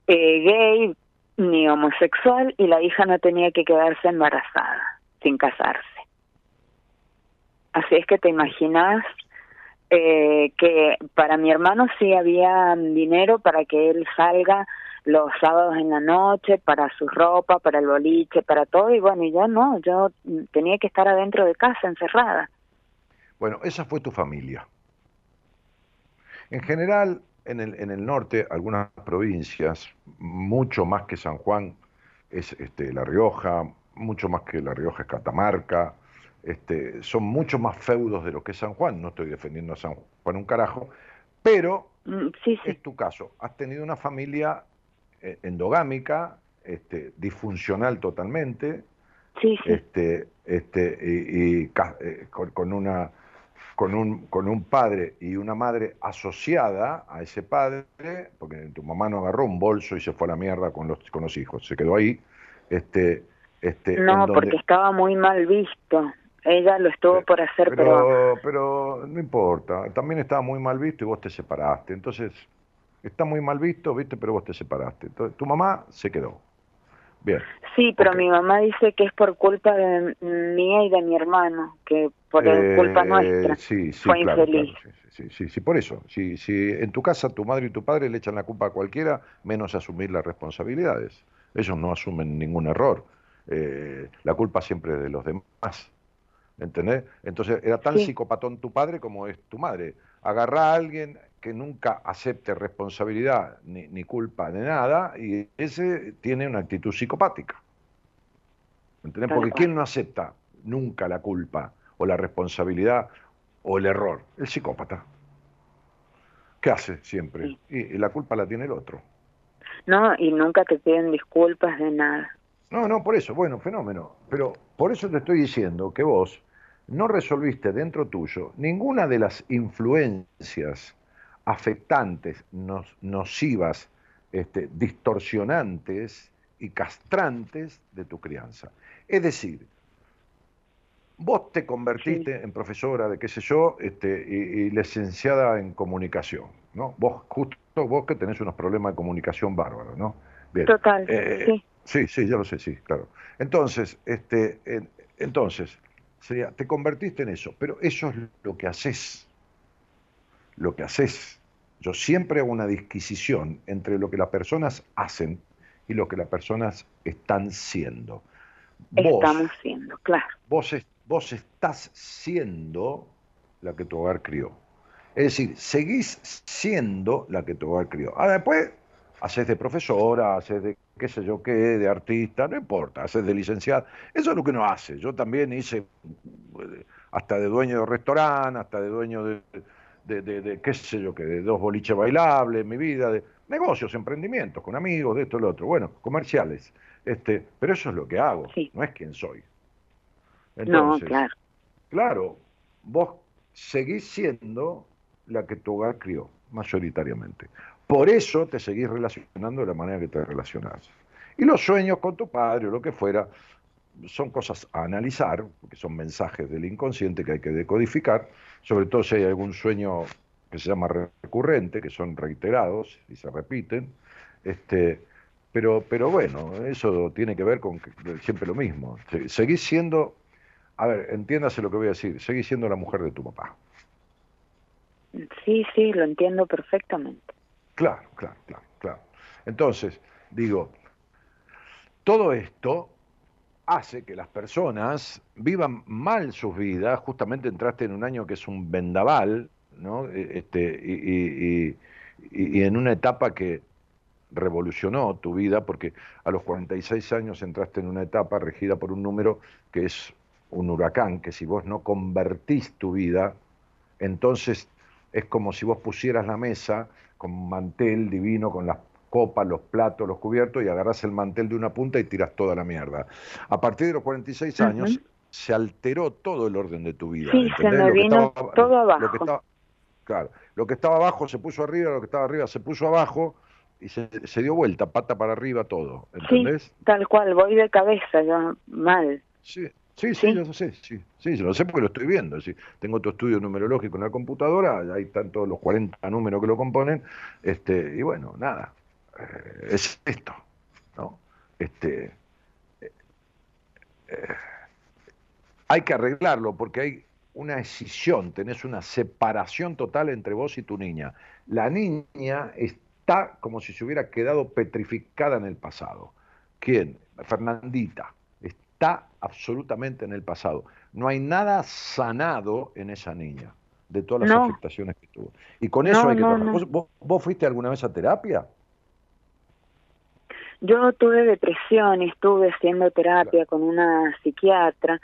eh, gay ni homosexual y la hija no tenía que quedarse embarazada sin casarse. Así es que te imaginas eh, que para mi hermano sí había dinero para que él salga los sábados en la noche, para su ropa, para el boliche, para todo, y bueno, y yo no, yo tenía que estar adentro de casa, encerrada. Bueno, esa fue tu familia. En general, en el, en el norte, algunas provincias, mucho más que San Juan, es este, La Rioja, mucho más que La Rioja es Catamarca, este, son mucho más feudos de lo que es San Juan, no estoy defendiendo a San Juan un carajo, pero mm, sí, es tu caso, has tenido una familia eh, endogámica, este, disfuncional totalmente, sí, este, este, y, eh, con, una con un, con un padre y una madre asociada a ese padre, porque tu mamá no agarró un bolso y se fue a la mierda con los, con los hijos, se quedó ahí. Este, este, no, porque estaba muy mal visto. Ella lo estuvo por hacer, pero, pero... no importa, también estaba muy mal visto y vos te separaste. Entonces, está muy mal visto, viste, pero vos te separaste. Entonces, tu mamá se quedó. Bien. Sí, pero mi mamá dice que es por culpa de mía y de mi hermano, que por eh, culpa nuestra sí, sí, fue claro, infeliz. sí, sí, sí, por eso. Si, si en tu casa tu madre y tu padre le echan la culpa a cualquiera, menos asumir las responsabilidades. Ellos no asumen ningún error. Eh, la culpa siempre es de los demás. ¿Entendés? Entonces era tan psicopatón tu padre como es tu madre. Agarra a alguien que nunca acepte responsabilidad ni, ni, culpa de nada y ese tiene una actitud psicopática. ¿Entendés? Porque ¿quién no acepta nunca la culpa o la responsabilidad o el error? El psicópata. ¿Qué hace siempre? Y, y la culpa la tiene el otro. No, y nunca te piden disculpas de nada. No, no, por eso, bueno, fenómeno. Pero por eso te estoy diciendo que vos no resolviste dentro tuyo ninguna de las influencias afectantes, nocivas, este, distorsionantes y castrantes de tu crianza. Es decir, vos te convertiste en profesora de qué sé yo este, y, licenciada en comunicación, ¿no? Vos, justo vos que tenés unos problemas de comunicación bárbaros, ¿no? Total, eh, sí. Sí, sí, ya lo sé, sí, claro. Entonces, este, entonces, sería, te convertiste en eso, pero eso es lo que haces. Lo que haces. Yo siempre hago una disquisición entre lo que las personas hacen y lo que las personas están siendo. Estamos siendo, claro. Vos, vos estás siendo la que tu hogar crió. Es decir, seguís siendo la que tu hogar crió. Ah, después haces de profesora, haces de qué sé yo qué, de artista, no importa, haces de licenciada. Eso es lo que uno hace. Yo también hice eh, hasta de dueño de restaurante, hasta de dueño de, de, qué sé yo qué, de dos boliches bailables en mi vida, de negocios, emprendimientos, con amigos, de esto y lo otro. Bueno, comerciales. Este, pero eso es lo que hago, no es quien soy. Entonces, no, claro. Claro, vos seguís siendo la que tu hogar crió, mayoritariamente. Por eso te seguís relacionando de la manera que te relacionás. Y los sueños con tu padre o lo que fuera son cosas a analizar, porque son mensajes del inconsciente que hay que decodificar, sobre todo si hay algún sueño que se llama recurrente, que son reiterados y se repiten. Este, pero, pero bueno, eso tiene que ver con siempre lo mismo. Seguís siendo, a ver, entiéndase lo que voy a decir, seguís siendo la mujer de tu papá. Sí, sí, lo entiendo perfectamente. Claro, claro, claro, claro. Entonces, digo, todo esto hace que las personas vivan mal sus vidas, justamente entraste en un año que es un vendaval, ¿no? E, este, y, y, en una etapa que revolucionó tu vida, porque a los 46 años entraste en una etapa regida por un número que es un huracán, que si vos no convertís tu vida, entonces es como si vos pusieras la mesa con mantel divino, con las copas, los platos, los cubiertos, y agarras el mantel de una punta y tiras toda la mierda. A partir de los 46 años se alteró todo el orden de tu vida. Sí, se me vino todo abajo. claro, lo que estaba abajo se puso arriba, lo que estaba arriba se puso abajo, y se, se dio vuelta, pata para arriba, todo, ¿entendés? Sí, tal cual, voy de cabeza, yo mal. Sí, sí, sí, yo lo sé, sí, lo sé porque lo estoy viendo. Sí. Tengo tu estudio numerológico en la computadora, ahí están todos los 40 números que lo componen, este, y bueno, nada, eh, es esto, ¿no? Este, eh, eh, hay que arreglarlo porque hay una escisión, tenés una separación total entre vos y tu niña. La niña está como si se hubiera quedado petrificada en el pasado. ¿Quién? Fernandita. Está absolutamente en el pasado. No hay nada sanado en esa niña de todas las afectaciones que tuvo. Y con eso hay que trabajar. ¿Vos, fuiste alguna vez a terapia? Yo tuve depresión y estuve haciendo terapia con una psiquiatra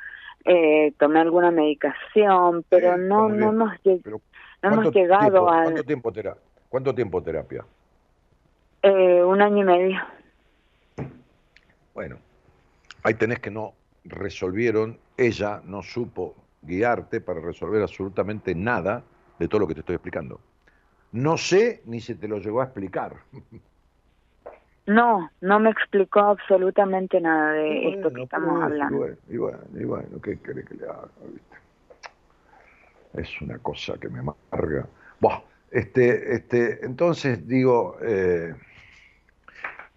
eh, tomé alguna medicación, pero no, no hemos, no hemos llegado a... ¿cuánto tiempo, terapia? ¿Cuánto tiempo terapia? Eh, un año y medio. Bueno, ahí tenés que no resolvieron, ella no supo guiarte para resolver absolutamente nada de todo lo que te estoy explicando. No sé ni si te lo llegó a explicar. No, no me explicó absolutamente nada de esto que estamos hablando. Y bueno, y bueno, ¿qué quiere que le haga? Es una cosa que me amarga. Bueno, este, este, entonces digo, eh,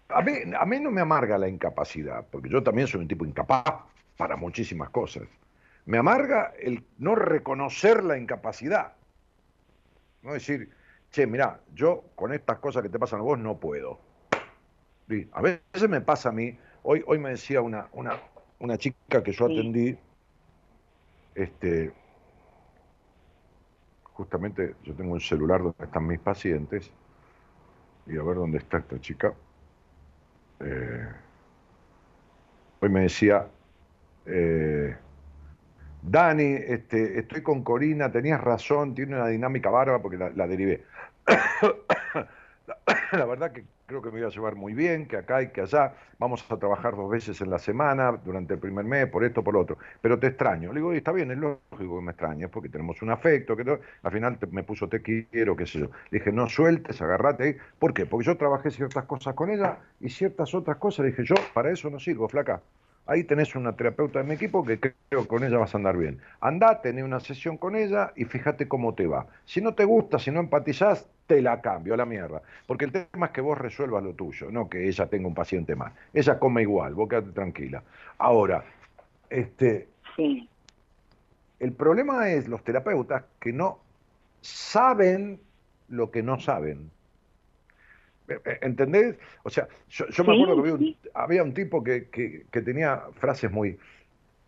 a, mí, a mí no me amarga la incapacidad, porque yo también soy un tipo incapaz para muchísimas cosas. Me amarga el no reconocer la incapacidad. No decir, che, mira, yo con estas cosas que te pasan a vos no puedo a veces me pasa a mí, hoy, hoy me decía una, una, una chica que yo atendí, este, justamente yo tengo un celular donde están mis pacientes, y a ver dónde está esta chica. Eh, hoy me decía, eh, Dani, este, estoy con Corina, tenías razón, tiene una dinámica bárbara porque la, la derivé. la, verdad que creo que me voy a llevar muy bien, que acá y que allá, vamos a trabajar dos veces en la semana, durante el primer mes, por esto, por lo otro, pero te extraño. Le digo, está bien, es lógico que me extrañes, porque tenemos un afecto, que al final me puso te quiero, qué sé yo. Le dije, no sueltes, agarrate. ¿Por qué? Porque yo trabajé ciertas cosas con ella y ciertas otras cosas. Le dije, yo para eso no sirvo, flaca. Ahí tenés una terapeuta de mi equipo que creo que con ella vas a andar bien. Andá, tenés una sesión con ella y fíjate cómo te va. Si no te gusta, si no empatizás, te la cambio a la mierda. Porque el tema es que vos resuelvas lo tuyo, no que ella tenga un paciente más. Ella come igual, vos quedate tranquila. Ahora, este. Sí. El problema es los terapeutas que no saben lo que no saben. ¿Entendés? O sea, yo, me acuerdo que había un, tipo que, que, tenía frases muy...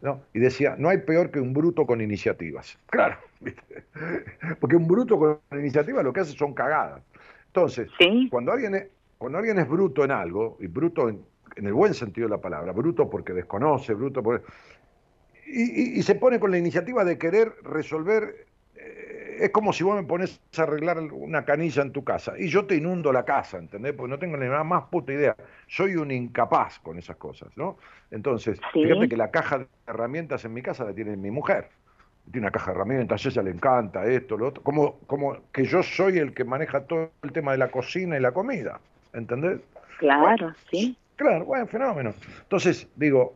¿no? Y decía, no hay peor que un bruto con iniciativas. Claro, porque un bruto con iniciativas lo que hace son cagadas. Entonces, cuando, alguien es, cuando alguien es bruto en algo, y bruto en, el buen sentido de la palabra, bruto porque desconoce, bruto porque... y, se pone con la iniciativa de querer resolver es como si vos me pones a arreglar una canilla en tu casa y yo te inundo la casa, ¿entendés? Porque no tengo ni la más puta idea. Soy un incapaz con esas cosas, ¿no? Entonces, fíjate que la caja de herramientas en mi casa la tiene mi mujer. Tiene una caja de herramientas, a ella le encanta esto, lo otro. Como, como que yo soy el que maneja todo el tema de la cocina y la comida, ¿entendés? Claro, sí. Claro, buen fenómeno. Entonces, digo,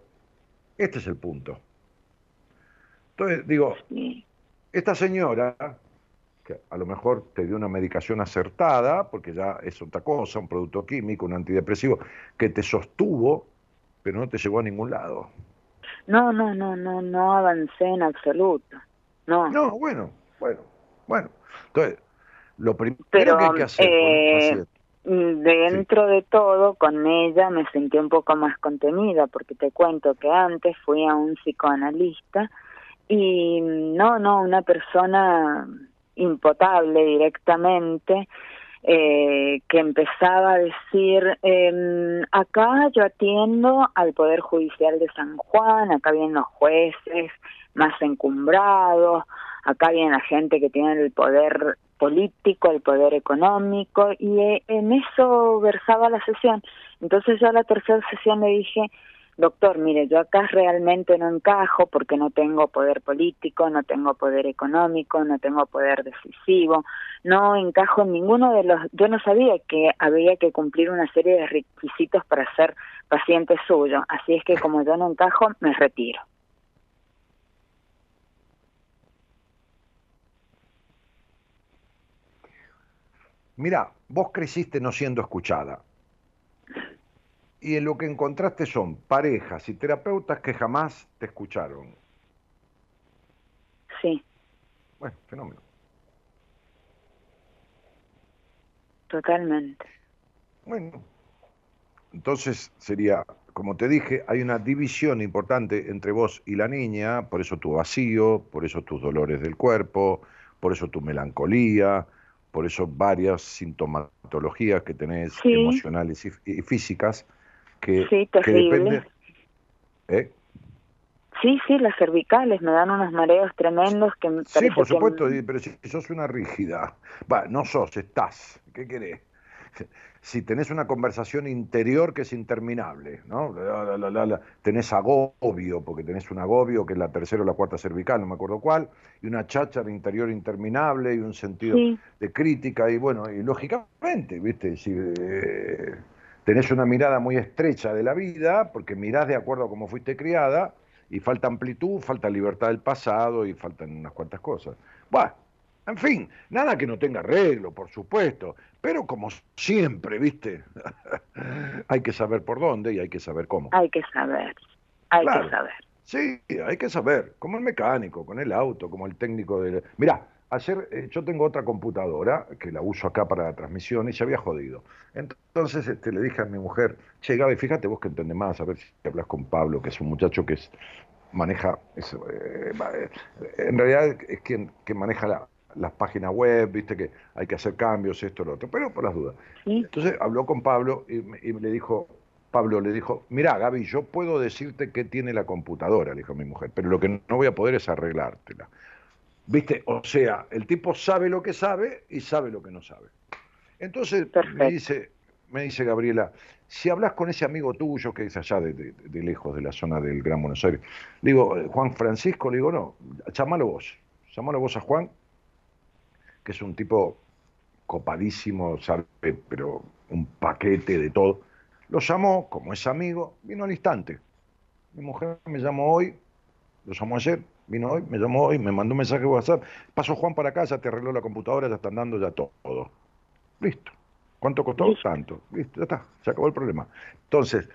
este es el punto. Entonces, digo, esta señora que a lo mejor te dio una medicación acertada, porque ya es otra cosa, un producto químico, un antidepresivo, que te sostuvo, pero no te llevó a ningún lado. No, no, no, no, no avancé en absoluto. No. No, bueno, bueno, bueno. Entonces, lo primero que hay que hacer, eh, dentro de todo, con ella me sentí un poco más contenida, porque te cuento que antes fui a un psicoanalista y no, no, una persona impotable directamente, eh, que empezaba a decir, eh, acá yo atiendo al Poder Judicial de San Juan, acá vienen los jueces más encumbrados, acá viene la gente que tiene el poder político, el poder económico, y eh, en eso versaba la sesión. Entonces yo a la tercera sesión le dije, doctor, mire, yo acá realmente no encajo porque no tengo poder político, no tengo poder económico, no tengo poder decisivo, no encajo en ninguno de los, yo no sabía que había que cumplir una serie de requisitos para ser paciente suyo, así es que como yo no encajo, me retiro. Mira, vos creciste no siendo escuchada. Y en lo que encontraste son parejas y terapeutas que jamás te escucharon. Sí. Bueno, fenómeno. Totalmente. Bueno, entonces sería, como te dije, hay una división importante entre vos y la niña, por eso tu vacío, por eso tus dolores del cuerpo, por eso tu melancolía, por eso varias sintomatologías que tenés emocionales y, físicas que, sí, que. ¿Eh? Sí, sí, las cervicales me dan unos mareos tremendos que me Sí, por supuesto, pero si sos una rígida, va, no sos, estás, ¿qué querés? si tenés una conversación interior que es interminable, ¿no? tenés agobio, porque tenés un agobio que es la tercera o la cuarta cervical, no me acuerdo cuál, y una cháchara interior interminable y un sentido de crítica, y bueno, y lógicamente, ¿viste? Si eh, tenés una mirada muy estrecha de la vida, porque mirás de acuerdo a cómo fuiste criada, y falta amplitud, falta libertad del pasado y faltan unas cuantas cosas. Bueno, en fin, nada que no tenga arreglo, por supuesto, pero como siempre, ¿viste? hay que saber por dónde y hay que saber cómo. Hay que saber, hay que saber. Sí, hay que saber, como el mecánico, con el auto, como el técnico de... Mirá, ayer eh, yo tengo otra computadora que la uso acá para la transmisión y se había jodido. Entonces este, le dije a mi mujer, che Gaby, fíjate vos que entendés más, a ver si hablas con Pablo, que es un muchacho que es maneja, eh, en realidad es quien, quien maneja la, las páginas web, viste que hay que hacer cambios, esto, lo otro, pero por las dudas. Entonces habló con Pablo y, y, le dijo, Pablo le dijo, mira Gaby, yo puedo decirte qué tiene la computadora, le dijo mi mujer, pero lo que no voy a poder es arreglártela. ¿Viste? O sea, el tipo sabe lo que sabe y sabe lo que no sabe. Entonces me dice, me dice Gabriela, si hablas con ese amigo tuyo que es allá de, lejos de la zona del Gran Buenos Aires, le digo, Juan Francisco, le digo, no, llámalo vos, llámalo vos a Juan que es un tipo copadísimo, sabe, pero un paquete de todo. Lo llamó, como es amigo, vino al instante. Mi mujer me llamó hoy, lo llamó ayer, vino hoy, me llamó hoy, me mandó un mensaje de WhatsApp. Pasó Juan para casa, te arregló la computadora, ya están dando ya todo. Listo. ¿Cuánto costó? Tanto. Listo, ya está, se acabó el problema. Entonces,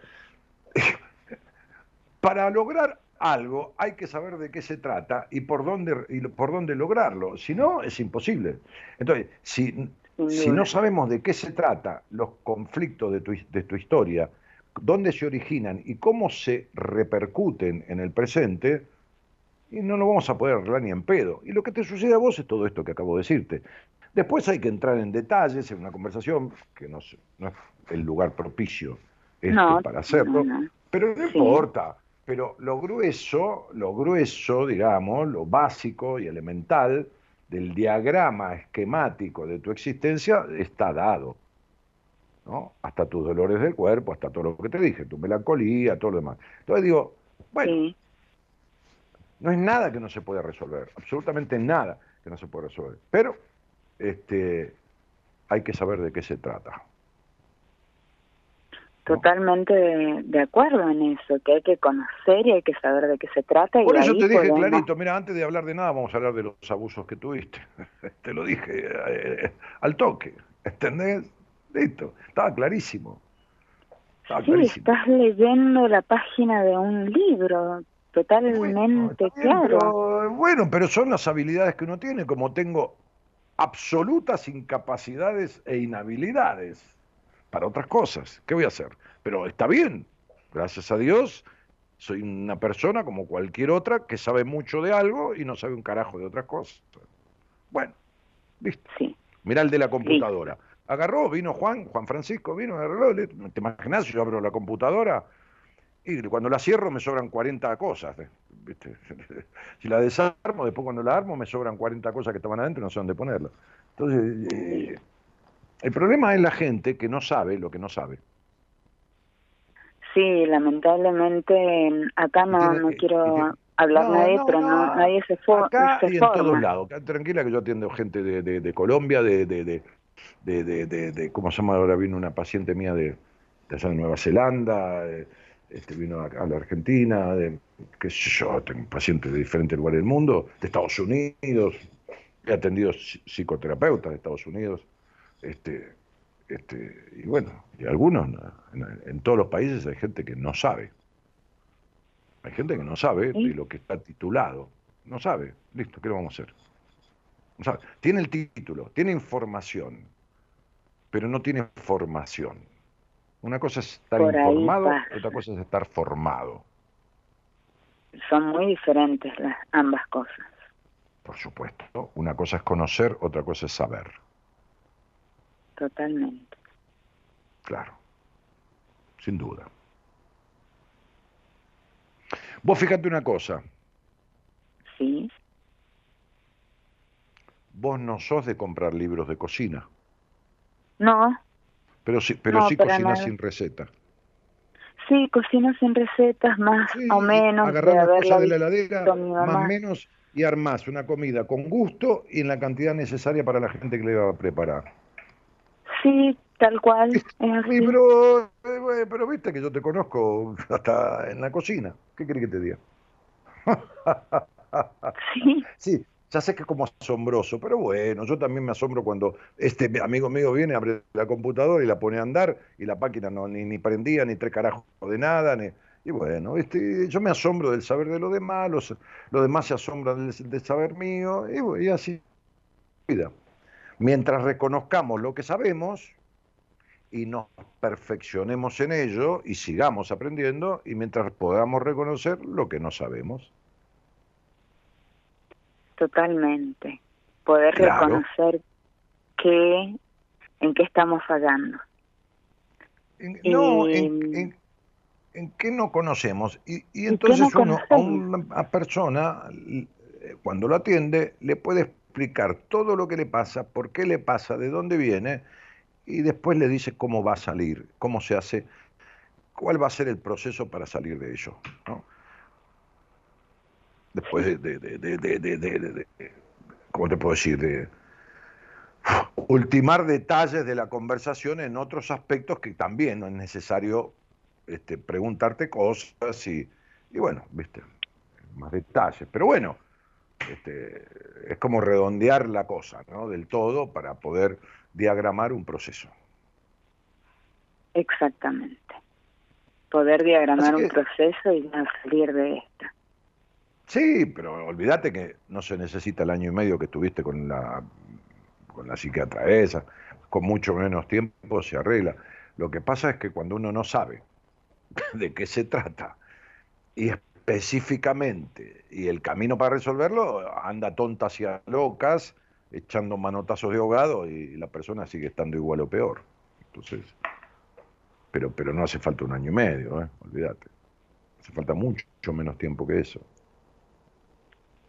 para lograr algo, hay que saber de qué se trata y por dónde, y por dónde lograrlo. Si no, es imposible. Entonces, si, si no sabemos de qué se trata los conflictos de tu, de tu historia, dónde se originan y cómo se repercuten en el presente, y no lo vamos a poder arreglar ni en pedo. Y lo que te sucede a vos es todo esto que acabo de decirte. Después hay que entrar en detalles, en una conversación, que no, no es el lugar propicio este para hacerlo, pero no importa pero lo grueso, lo grueso, digamos, lo básico y elemental del diagrama esquemático de tu existencia está dado. ¿no? Hasta tus dolores del cuerpo, hasta todo lo que te dije, tu melancolía, todo lo demás. Entonces digo, bueno, no es nada que no se pueda resolver, absolutamente nada que no se pueda resolver. Pero este, hay que saber de qué se trata. Totalmente de, acuerdo en eso, que hay que conocer y hay que saber de qué se trata. Por eso te dije clarito, mira, antes de hablar de nada vamos a hablar de los abusos que tuviste. te lo dije eh, al toque, ¿entendés? Listo, estaba clarísimo. sí, estás leyendo la página de un libro, totalmente claro. bueno, pero son las habilidades que uno tiene, como tengo absolutas incapacidades e inhabilidades para otras cosas. ¿Qué voy a hacer? Pero está bien, gracias a Dios, soy una persona como cualquier otra que sabe mucho de algo y no sabe un carajo de otras cosas. Bueno, listo. Sí. Mirá el de la computadora. Agarró, vino Juan, Juan Francisco, vino, agarró, ¿te imaginas? Yo abro la computadora y cuando la cierro me sobran 40 cosas. ¿eh? ¿viste? si la desarmo, después cuando la armo me sobran 40 cosas que estaban adentro y no sé dónde ponerlas. Entonces, eh, el problema es la gente que no sabe lo que no sabe. Sí, lamentablemente acá no, no quiero hablar nadie, pero no, nadie se, fue acá y en todos lados. Tranquila que yo atiendo gente de, de, de Colombia, de, de, de, ¿cómo se llama? Ahora vino una paciente mía de, de allá de Nueva Zelanda, este, vino a, la Argentina, de, qué sé yo, tengo pacientes de diferentes lugares del mundo, de Estados Unidos, he atendido psicoterapeutas de Estados Unidos, este, este, y bueno, y algunos, en, todos los países hay gente que no sabe. Hay gente que no sabe de lo que está titulado. No sabe. Listo, ¿qué lo vamos a hacer? No sabe. Tiene el título, tiene información, pero no tiene formación. Una cosa es estar informado, otra cosa es estar formado. Son muy diferentes las ambas cosas. Por supuesto. Una cosa es conocer, otra cosa es saber. Totalmente. Claro. Sin duda. Vos fíjate una cosa. Sí. Vos no sos de comprar libros de cocina. No. Pero sí, pero sí cocinas sin receta. Sí, cocino sin recetas, más o menos. Agarrar las cosas de la heladera, más o menos, y armás una comida con gusto y en la cantidad necesaria para la gente que le va a preparar. Sí, tal cual. Es así. pero, eh, pero viste que yo te conozco hasta en la cocina. ¿Qué querés que te diga? sí. Sí, ya sé que es como asombroso, pero bueno, yo también me asombro cuando este amigo mío viene, abre la computadora y la pone a andar y la página no ni, ni prendía, ni tres carajos de nada, y bueno, este, yo me asombro del saber de los demás, los, demás se asombran del, saber mío, y, y así. Mientras reconozcamos lo que sabemos y nos perfeccionemos en ello y sigamos aprendiendo, y mientras podamos reconocer lo que no sabemos. Totalmente. Poder reconocer que, en qué estamos fallando. no, en, en, qué no conocemos. Y, y entonces uno a una persona, cuando lo atiende, le puede explicar todo lo que le pasa, por qué le pasa, de dónde viene, y después le dice cómo va a salir, cómo se hace, cuál va a ser el proceso para salir de ello. ¿no? Después de, de, de, ¿cómo te puedo decir? De ultimar detalles de la conversación en otros aspectos que también no es necesario este, preguntarte cosas y, y, bueno, viste, más detalles. Pero bueno, este, es como redondear la cosa, ¿no? Del todo para poder diagramar un proceso. Exactamente. Poder diagramar un proceso y salir de esta. Sí, pero olvídate que no se necesita el año y medio que estuviste con la, con la psiquiatra esa, con mucho menos tiempo se arregla. Lo que pasa es que cuando uno no sabe de qué se trata y específicamente y el camino para resolverlo anda tontas y locas echando manotazos de ahogado y la persona sigue estando igual o peor. Entonces, pero pero no hace falta un año y medio, ¿eh? olvídate. Hace falta mucho menos tiempo que eso.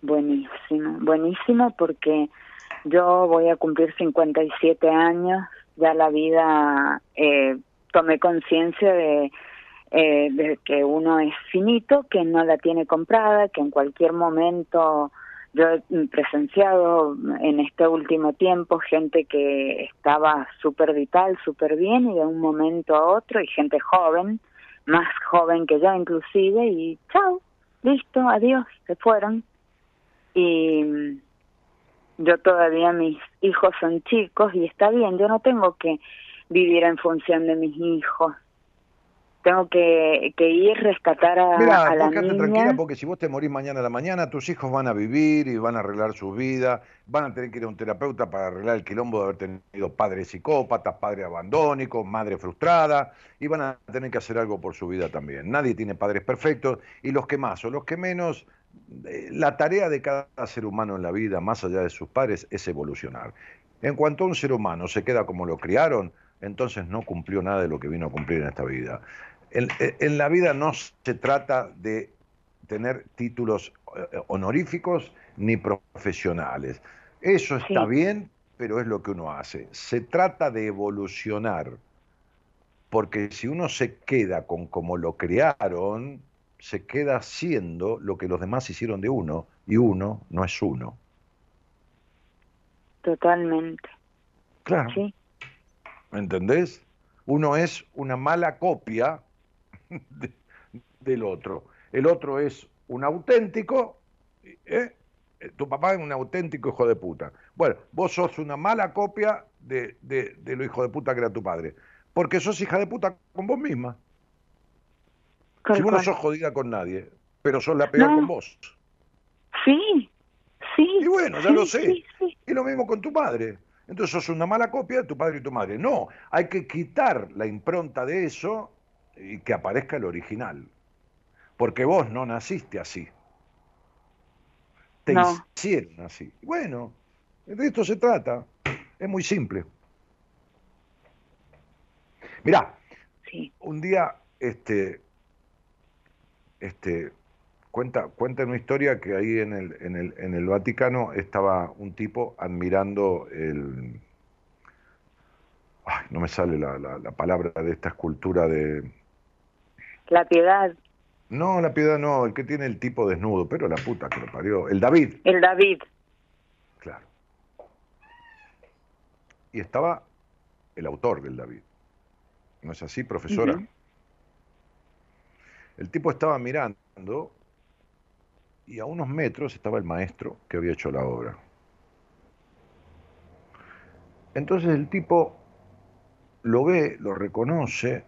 Buenísimo, buenísimo porque yo voy a cumplir 57 años, ya la vida eh, tomé conciencia de, eh, de que uno es finito, que no la tiene comprada, que en cualquier momento yo he presenciado en este último tiempo gente que estaba súper vital, súper bien y de un momento a otro y gente joven, más joven que yo inclusive y chao, listo, adiós, se fueron y yo todavía mis hijos son chicos y está bien, yo no tengo que vivir en función de mis hijos. Tengo que, que ir rescatar a, a la niña. tranquila porque si vos te morís mañana a la mañana, tus hijos van a vivir y van a arreglar su vida, van a tener que ir a un terapeuta para arreglar el quilombo de haber tenido padres psicópatas, padres abandónicos, madre frustrada, y van a tener que hacer algo por su vida también. Nadie tiene padres perfectos y los que más o los que menos la tarea de cada ser humano en la vida, más allá de sus padres, es evolucionar. En cuanto a un ser humano se queda como lo criaron, entonces no cumplió nada de lo que vino a cumplir en esta vida. En, la vida no se trata de tener títulos eh, honoríficos ni profesionales. Eso está bien, pero es lo que uno hace. Se trata de evolucionar. Porque si uno se queda con como lo crearon, se queda siendo lo que los demás hicieron de uno, y uno no es uno. Totalmente. Claro. Sí. ¿Me entendés? Uno es una mala copia del otro. El otro es un auténtico, ¿eh? tu papá es un auténtico hijo de puta. Bueno, vos sos una mala copia de, de, lo hijo de puta que era tu padre. Porque sos hija de puta con vos misma. Si vos no sos jodida con nadie, pero sos la peor con vos. Sí, sí. Y bueno, ya lo sé. Y lo mismo con tu padre. Entonces sos una mala copia de tu padre y tu madre. No, hay que quitar la impronta de eso y que aparezca el original. Porque vos no naciste así. Te hicieron así. Bueno, de esto se trata. Es muy simple. Mirá, un día, este, este, cuenta, cuenta una historia que ahí en el, en el, en el Vaticano estaba un tipo admirando el, ay, no me sale la, la, palabra de esta escultura de... La piedad. No, la piedad no, el que tiene el tipo desnudo, pero la puta que lo parió. El David. El David. Claro. Y estaba el autor del David. ¿No es así, profesora? El tipo estaba mirando y a unos metros estaba el maestro que había hecho la obra. Entonces el tipo lo ve, lo reconoce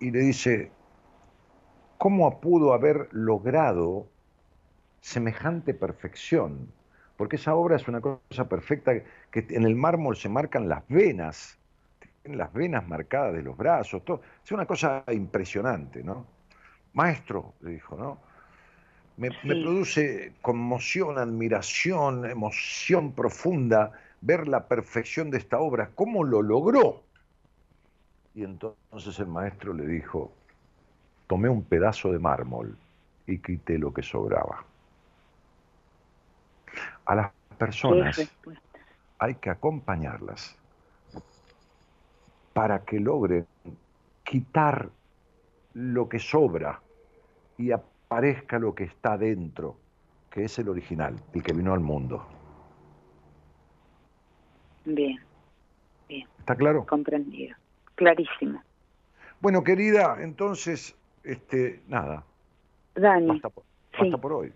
y le dice, ¿cómo pudo haber logrado semejante perfección? Porque esa obra es una cosa perfecta que en el mármol se marcan las venas, las venas marcadas de los brazos, es una cosa impresionante, ¿no? Maestro, le dijo, ¿no? Me, me, produce conmoción, admiración, emoción profunda ver la perfección de esta obra, cómo lo logró. Y entonces el maestro le dijo, tomé un pedazo de mármol y quité lo que sobraba. A las personas hay que acompañarlas para que logren quitar lo que sobra y aparezca lo que está dentro, que es el original, el que vino al mundo. Bien, bien. ¿Está claro? Comprendido. Clarísimo. Bueno, querida, entonces, este, nada. Dani. Basta por, por hoy.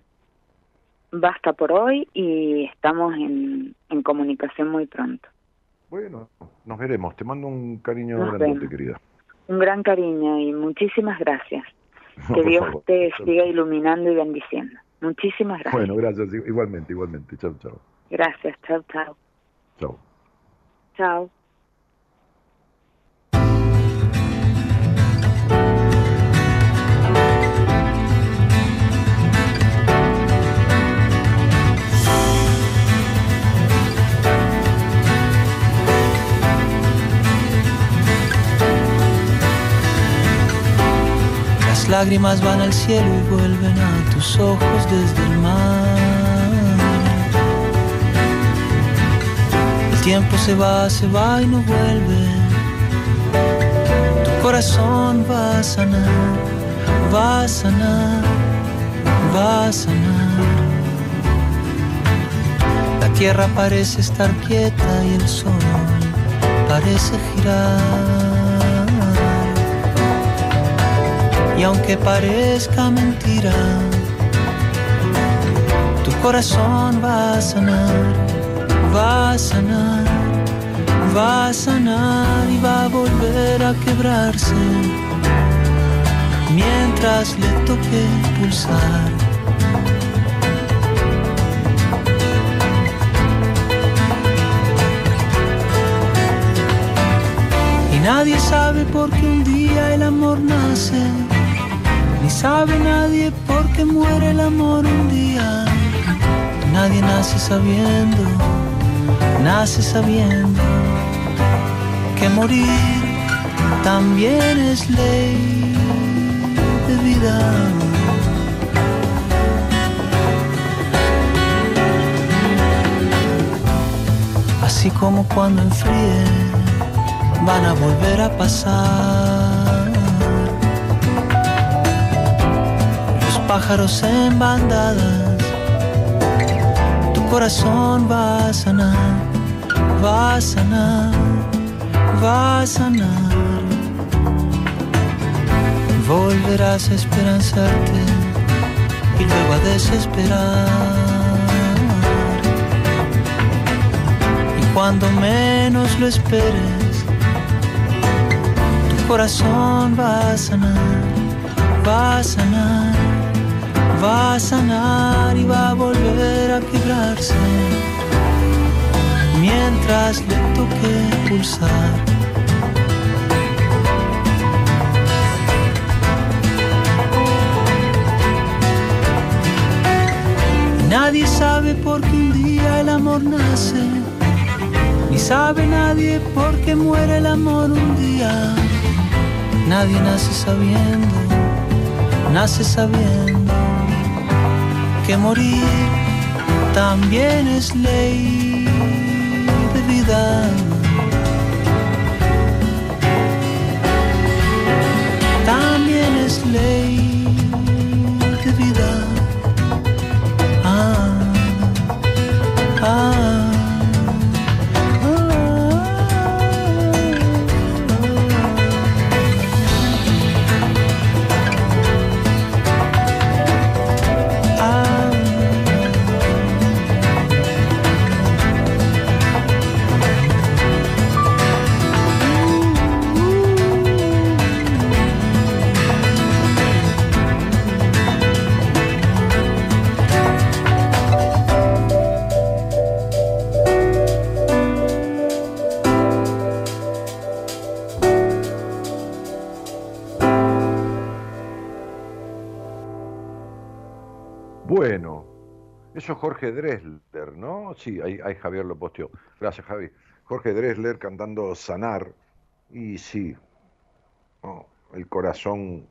Basta por hoy y estamos en, en, comunicación muy pronto. Bueno, nos veremos. Te mando un cariño grande, querida. Un gran cariño y muchísimas gracias. que Dios te siga iluminando y bendiciendo. Muchísimas gracias. Bueno, gracias. Igualmente, igualmente. Chao, chao. Gracias. Chao, chao. Chao. Chao. Lágrimas van al cielo y vuelven a tus ojos desde el mar. El tiempo se va, se va y no vuelve. Tu corazón va a sanar, va a sanar, va a sanar. La tierra parece estar quieta y el sol parece girar. Y aunque parezca mentira, tu corazón va a sanar, va a sanar, va a sanar y va a volver a quebrarse mientras le toque pulsar. Y Nadie sabe por qué un día el amor nace ni sabe nadie por qué muere el amor un día. Nadie nace sabiendo, nace sabiendo que morir también es ley de vida. Así como cuando enfríe van a volver a pasar pájaros en bandadas. Tu corazón va a sanar, va a sanar, va a sanar. Volverás a esperanzarte y luego a desesperar. Y cuando menos lo esperes, tu corazón va a sanar, va a sanar, va a sanar y va a volver a quebrarse mientras le toque pulsar. Nadie sabe por qué un día el amor nace, ni sabe nadie por qué muere el amor un día. Nadie nace sabiendo, nace sabiendo que morir también es ley de vida. También es ley de vida. Ah, ah, Bueno, eso es Jorge Dresler, ¿no? Sí, ahí, Javier lo posteó. Gracias, Javi. Jorge Dresler cantando Sanar. Y sí, el corazón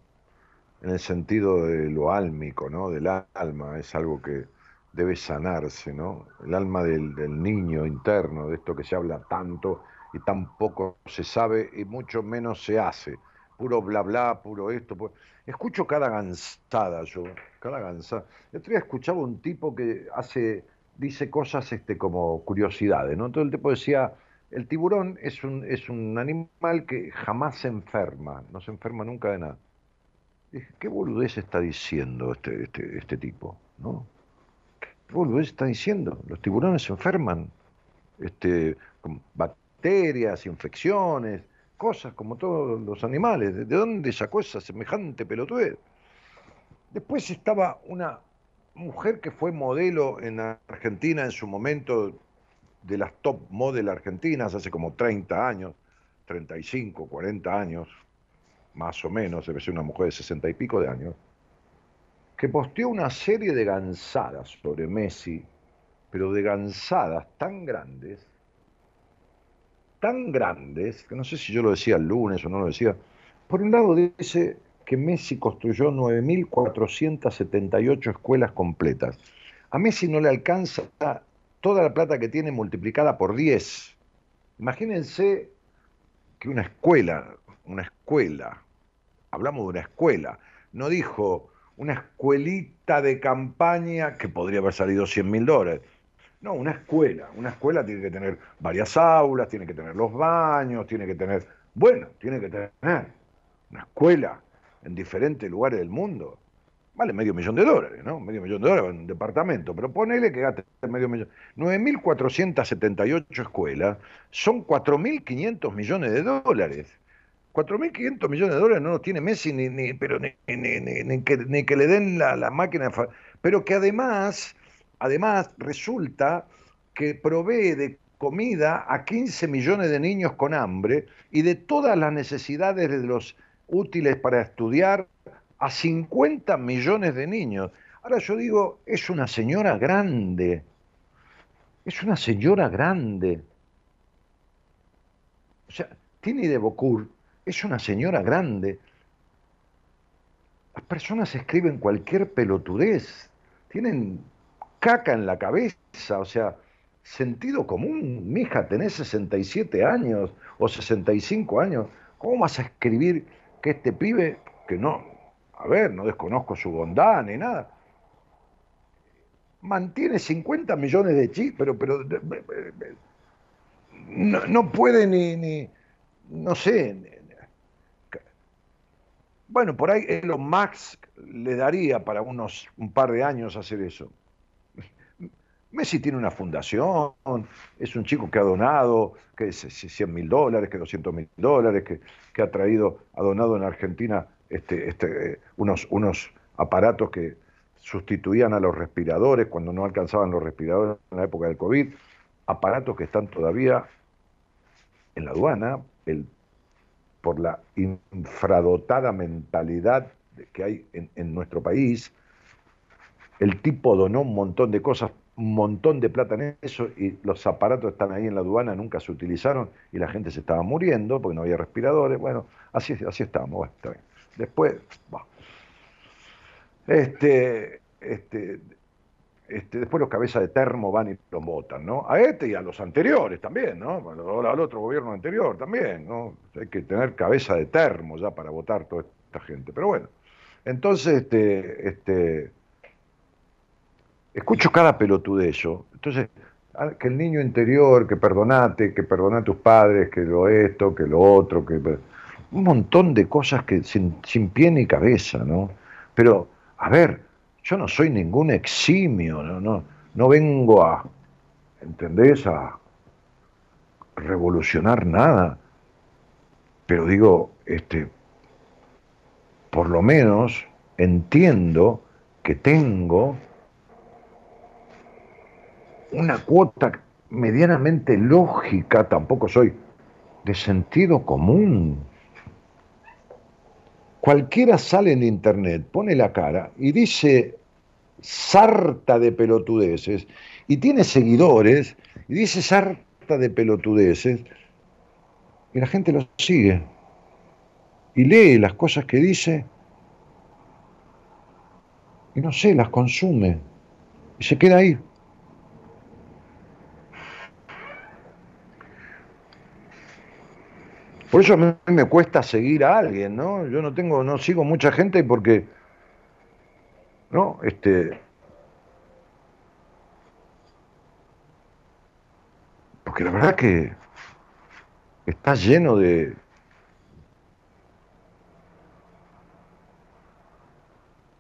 en el sentido de lo álmico, ¿no? Del alma, es algo que debe sanarse, ¿no? El alma del, del niño interno, de esto que se habla tanto y tan poco se sabe y mucho menos se hace. Puro bla bla, puro esto. pu- Escucho cada gansada yo, cada gansada. El otro día escuchaba un tipo que hace, dice cosas este, como curiosidades, ¿no? Todo el tipo decía, el tiburón es un, es un animal que jamás se enferma, no se enferma nunca de nada. Dije, ¿qué boludez está diciendo este, este, este tipo? ¿No? ¿Qué boludez está diciendo? Los tiburones se enferman, este, con bacterias, infecciones, cosas como todos los animales. ¿De dónde sacó esa semejante pelotudez? Después estaba una mujer que fue modelo en Argentina en su momento de las top model argentinas hace como 30 años, 35, 40 años, más o menos, debe ser una mujer de 60 y pico de años, que posteó una serie de gansadas sobre Messi, pero de gansadas tan grandes, tan grandes, que no sé si yo lo decía el lunes o no lo decía. Por un lado dice que Messi construyó 9.478 escuelas completas. A Messi no le alcanza toda la plata que tiene multiplicada por 10. Imagínense que una escuela, una escuela, hablamos de una escuela, no dijo una escuelita de campaña que podría haber salido 100 mil dólares. No, una escuela. Una escuela tiene que tener varias aulas, tiene que tener los baños, tiene que tener, bueno, tiene que tener una escuela en diferentes lugares del mundo. Vale medio millón de dólares, ¿no? Medio millón de dólares en un departamento, pero ponele que gaste medio millón. 9.478 escuelas son 4.500 millones de dólares. 4.500 millones de dólares no los tiene Messi, ni, ni, pero ni, ni, que, ni que le den la, la máquina, pero que además, además resulta que provee de comida a 15 millones de niños con hambre y de todas las necesidades de los útiles para estudiar a 50 millones de niños. Ahora yo digo, es una señora grande, es una señora grande. O sea, Tini de es una señora grande. Las personas escriben cualquier pelotudez, tienen caca en la cabeza, o sea, sentido común. Mija, tenés 67 años o 65 años, ¿cómo vas a escribir que este pibe, que no, a ver, no desconozco su bondad ni nada. Mantiene 50 millones de chips, pero, pero no, puede ni, ni, no sé. Bueno, por ahí Elon Musk le daría para unos un par de años hacer eso. Messi tiene una fundación, es un chico que ha donado, que es 100 mil dólares, que 200 mil dólares, que, que, ha traído, ha donado en Argentina este, este, unos, unos aparatos que sustituían a los respiradores cuando no alcanzaban los respiradores en la época del COVID, aparatos que están todavía en la aduana, el, por la infradotada mentalidad que hay en, en nuestro país, el tipo donó un montón de cosas un montón de plata en eso y los aparatos están ahí en la aduana, nunca se utilizaron y la gente se estaba muriendo porque no había respiradores. Bueno, así, así estábamos. Después, este, este, este, después los cabezas de termo van y los votan, ¿no? A este y a los anteriores también, ¿no? Al otro gobierno anterior también, ¿no? Hay que tener cabeza de termo ya para votar toda esta gente. Pero bueno, entonces, este, este, escucho cada pelotudez yo. Entonces, que el niño interior, que perdonate, que perdona a tus padres, que lo esto, que lo otro, que un montón de cosas que sin, sin pie ni cabeza, ¿no? Pero, a ver, yo no soy ningún eximio, no, no, no vengo a, ¿entendés? A revolucionar nada. Pero digo, este, por lo menos entiendo que tengo una cuota medianamente lógica, tampoco soy de sentido común. Cualquiera sale en internet, pone la cara y dice sarta de pelotudeces y tiene seguidores y dice sarta de pelotudeces y la gente lo sigue y lee las cosas que dice y no sé, las consume y se queda ahí. Por eso a mí me cuesta seguir a alguien, ¿no? Yo no tengo, no sigo mucha gente porque, ¿no? Este, porque la verdad que está lleno de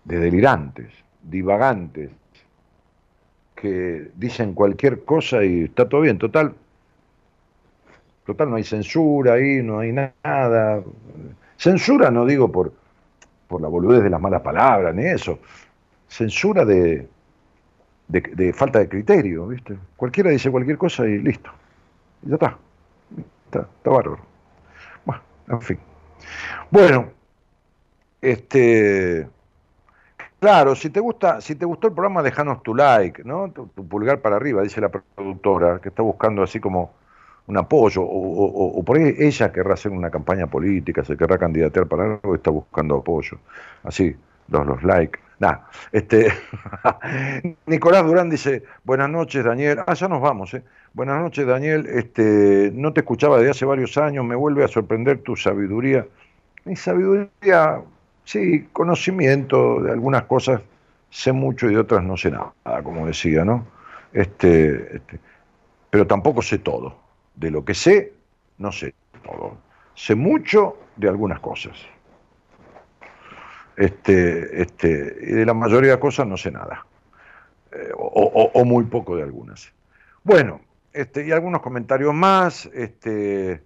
de delirantes, divagantes, que dicen cualquier cosa y está todo bien. Total, Total, no hay censura ahí, no hay nada. Censura no digo por, por la boludez de las malas palabras, ni eso. Censura de, de, falta de criterio, ¿viste? Cualquiera dice cualquier cosa y listo. ya está. Está, está bárbaro. Bueno, en fin. Bueno, este. Claro, si te gusta, si te gustó el programa, déjanos tu like, ¿no? tu, pulgar para arriba, dice la productora, que está buscando así como un apoyo, o, por ahí ella querrá hacer una campaña política, se querrá candidatear para algo, está buscando apoyo. Así, los, los likes. Este, Nicolás Durán dice, buenas noches Daniel, ah, ya nos vamos, ¿eh? Buenas noches Daniel, este, no te escuchaba desde hace varios años, me vuelve a sorprender tu sabiduría. Mi sabiduría, sí, conocimiento de algunas cosas, sé mucho y de otras no sé nada, como decía, ¿no? Este, este, pero tampoco sé todo de lo que sé, no sé todo. Sé mucho de algunas cosas. Este, este, y de la mayoría de cosas no sé nada. Eh, o, muy poco de algunas. Bueno, este, y algunos comentarios más. Este,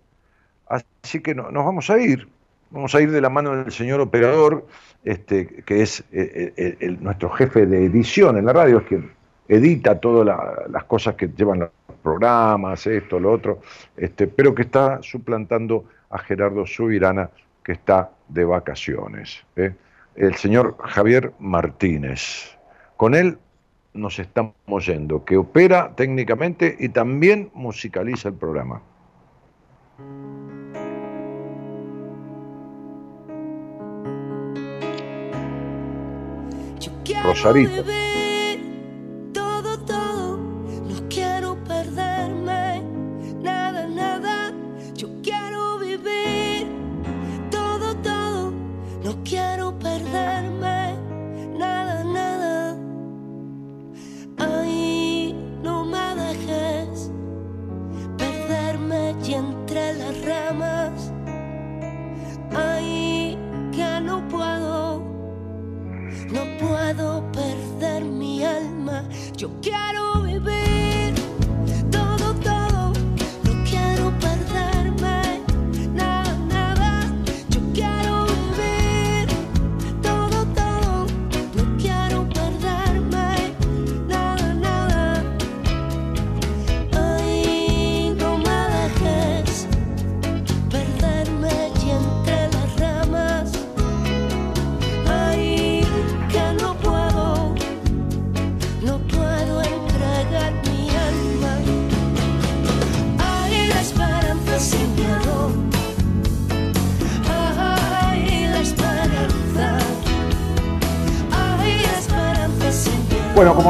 así que nos vamos a ir. Vamos a ir de la mano del señor operador, este, que es eh, eh, nuestro jefe de edición en la radio, es quien edita todas las cosas que llevan los programas, esto, lo otro, este, pero que está suplantando a Gerardo Subirana, que está de vacaciones. ¿eh? El señor Javier Martínez. Con él nos estamos yendo, que opera técnicamente y también musicaliza el programa. Rosarito.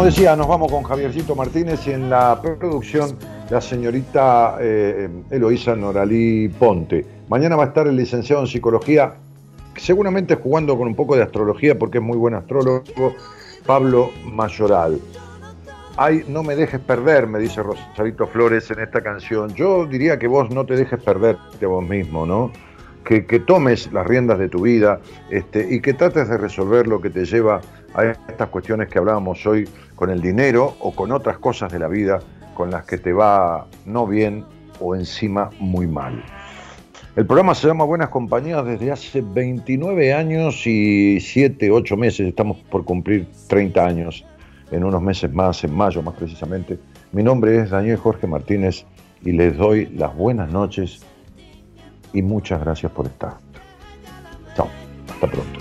Decía, nos vamos con Javiercito Martínez y en la producción la señorita eh, Eloísa Noralí Ponte. Mañana va a estar el licenciado en psicología, seguramente jugando con un poco de astrología porque es muy buen astrólogo, Pablo Mayoral. Ay, no me dejes perder, me dice Rosarito Flores en esta canción. Yo diría que vos no te dejes perderte a vos mismo, ¿no? Que, tomes las riendas de tu vida este, y que trates de resolver lo que te lleva a estas cuestiones que hablábamos hoy con el dinero o con otras cosas de la vida con las que te va no bien o encima muy mal. El programa se llama Buenas Compañías desde hace 29 años y 7, 8 meses, estamos por cumplir 30 años, en unos meses más, en mayo más precisamente. Mi nombre es Daniel Jorge Martínez y les doy las buenas noches y muchas gracias por estar. Chao, hasta pronto.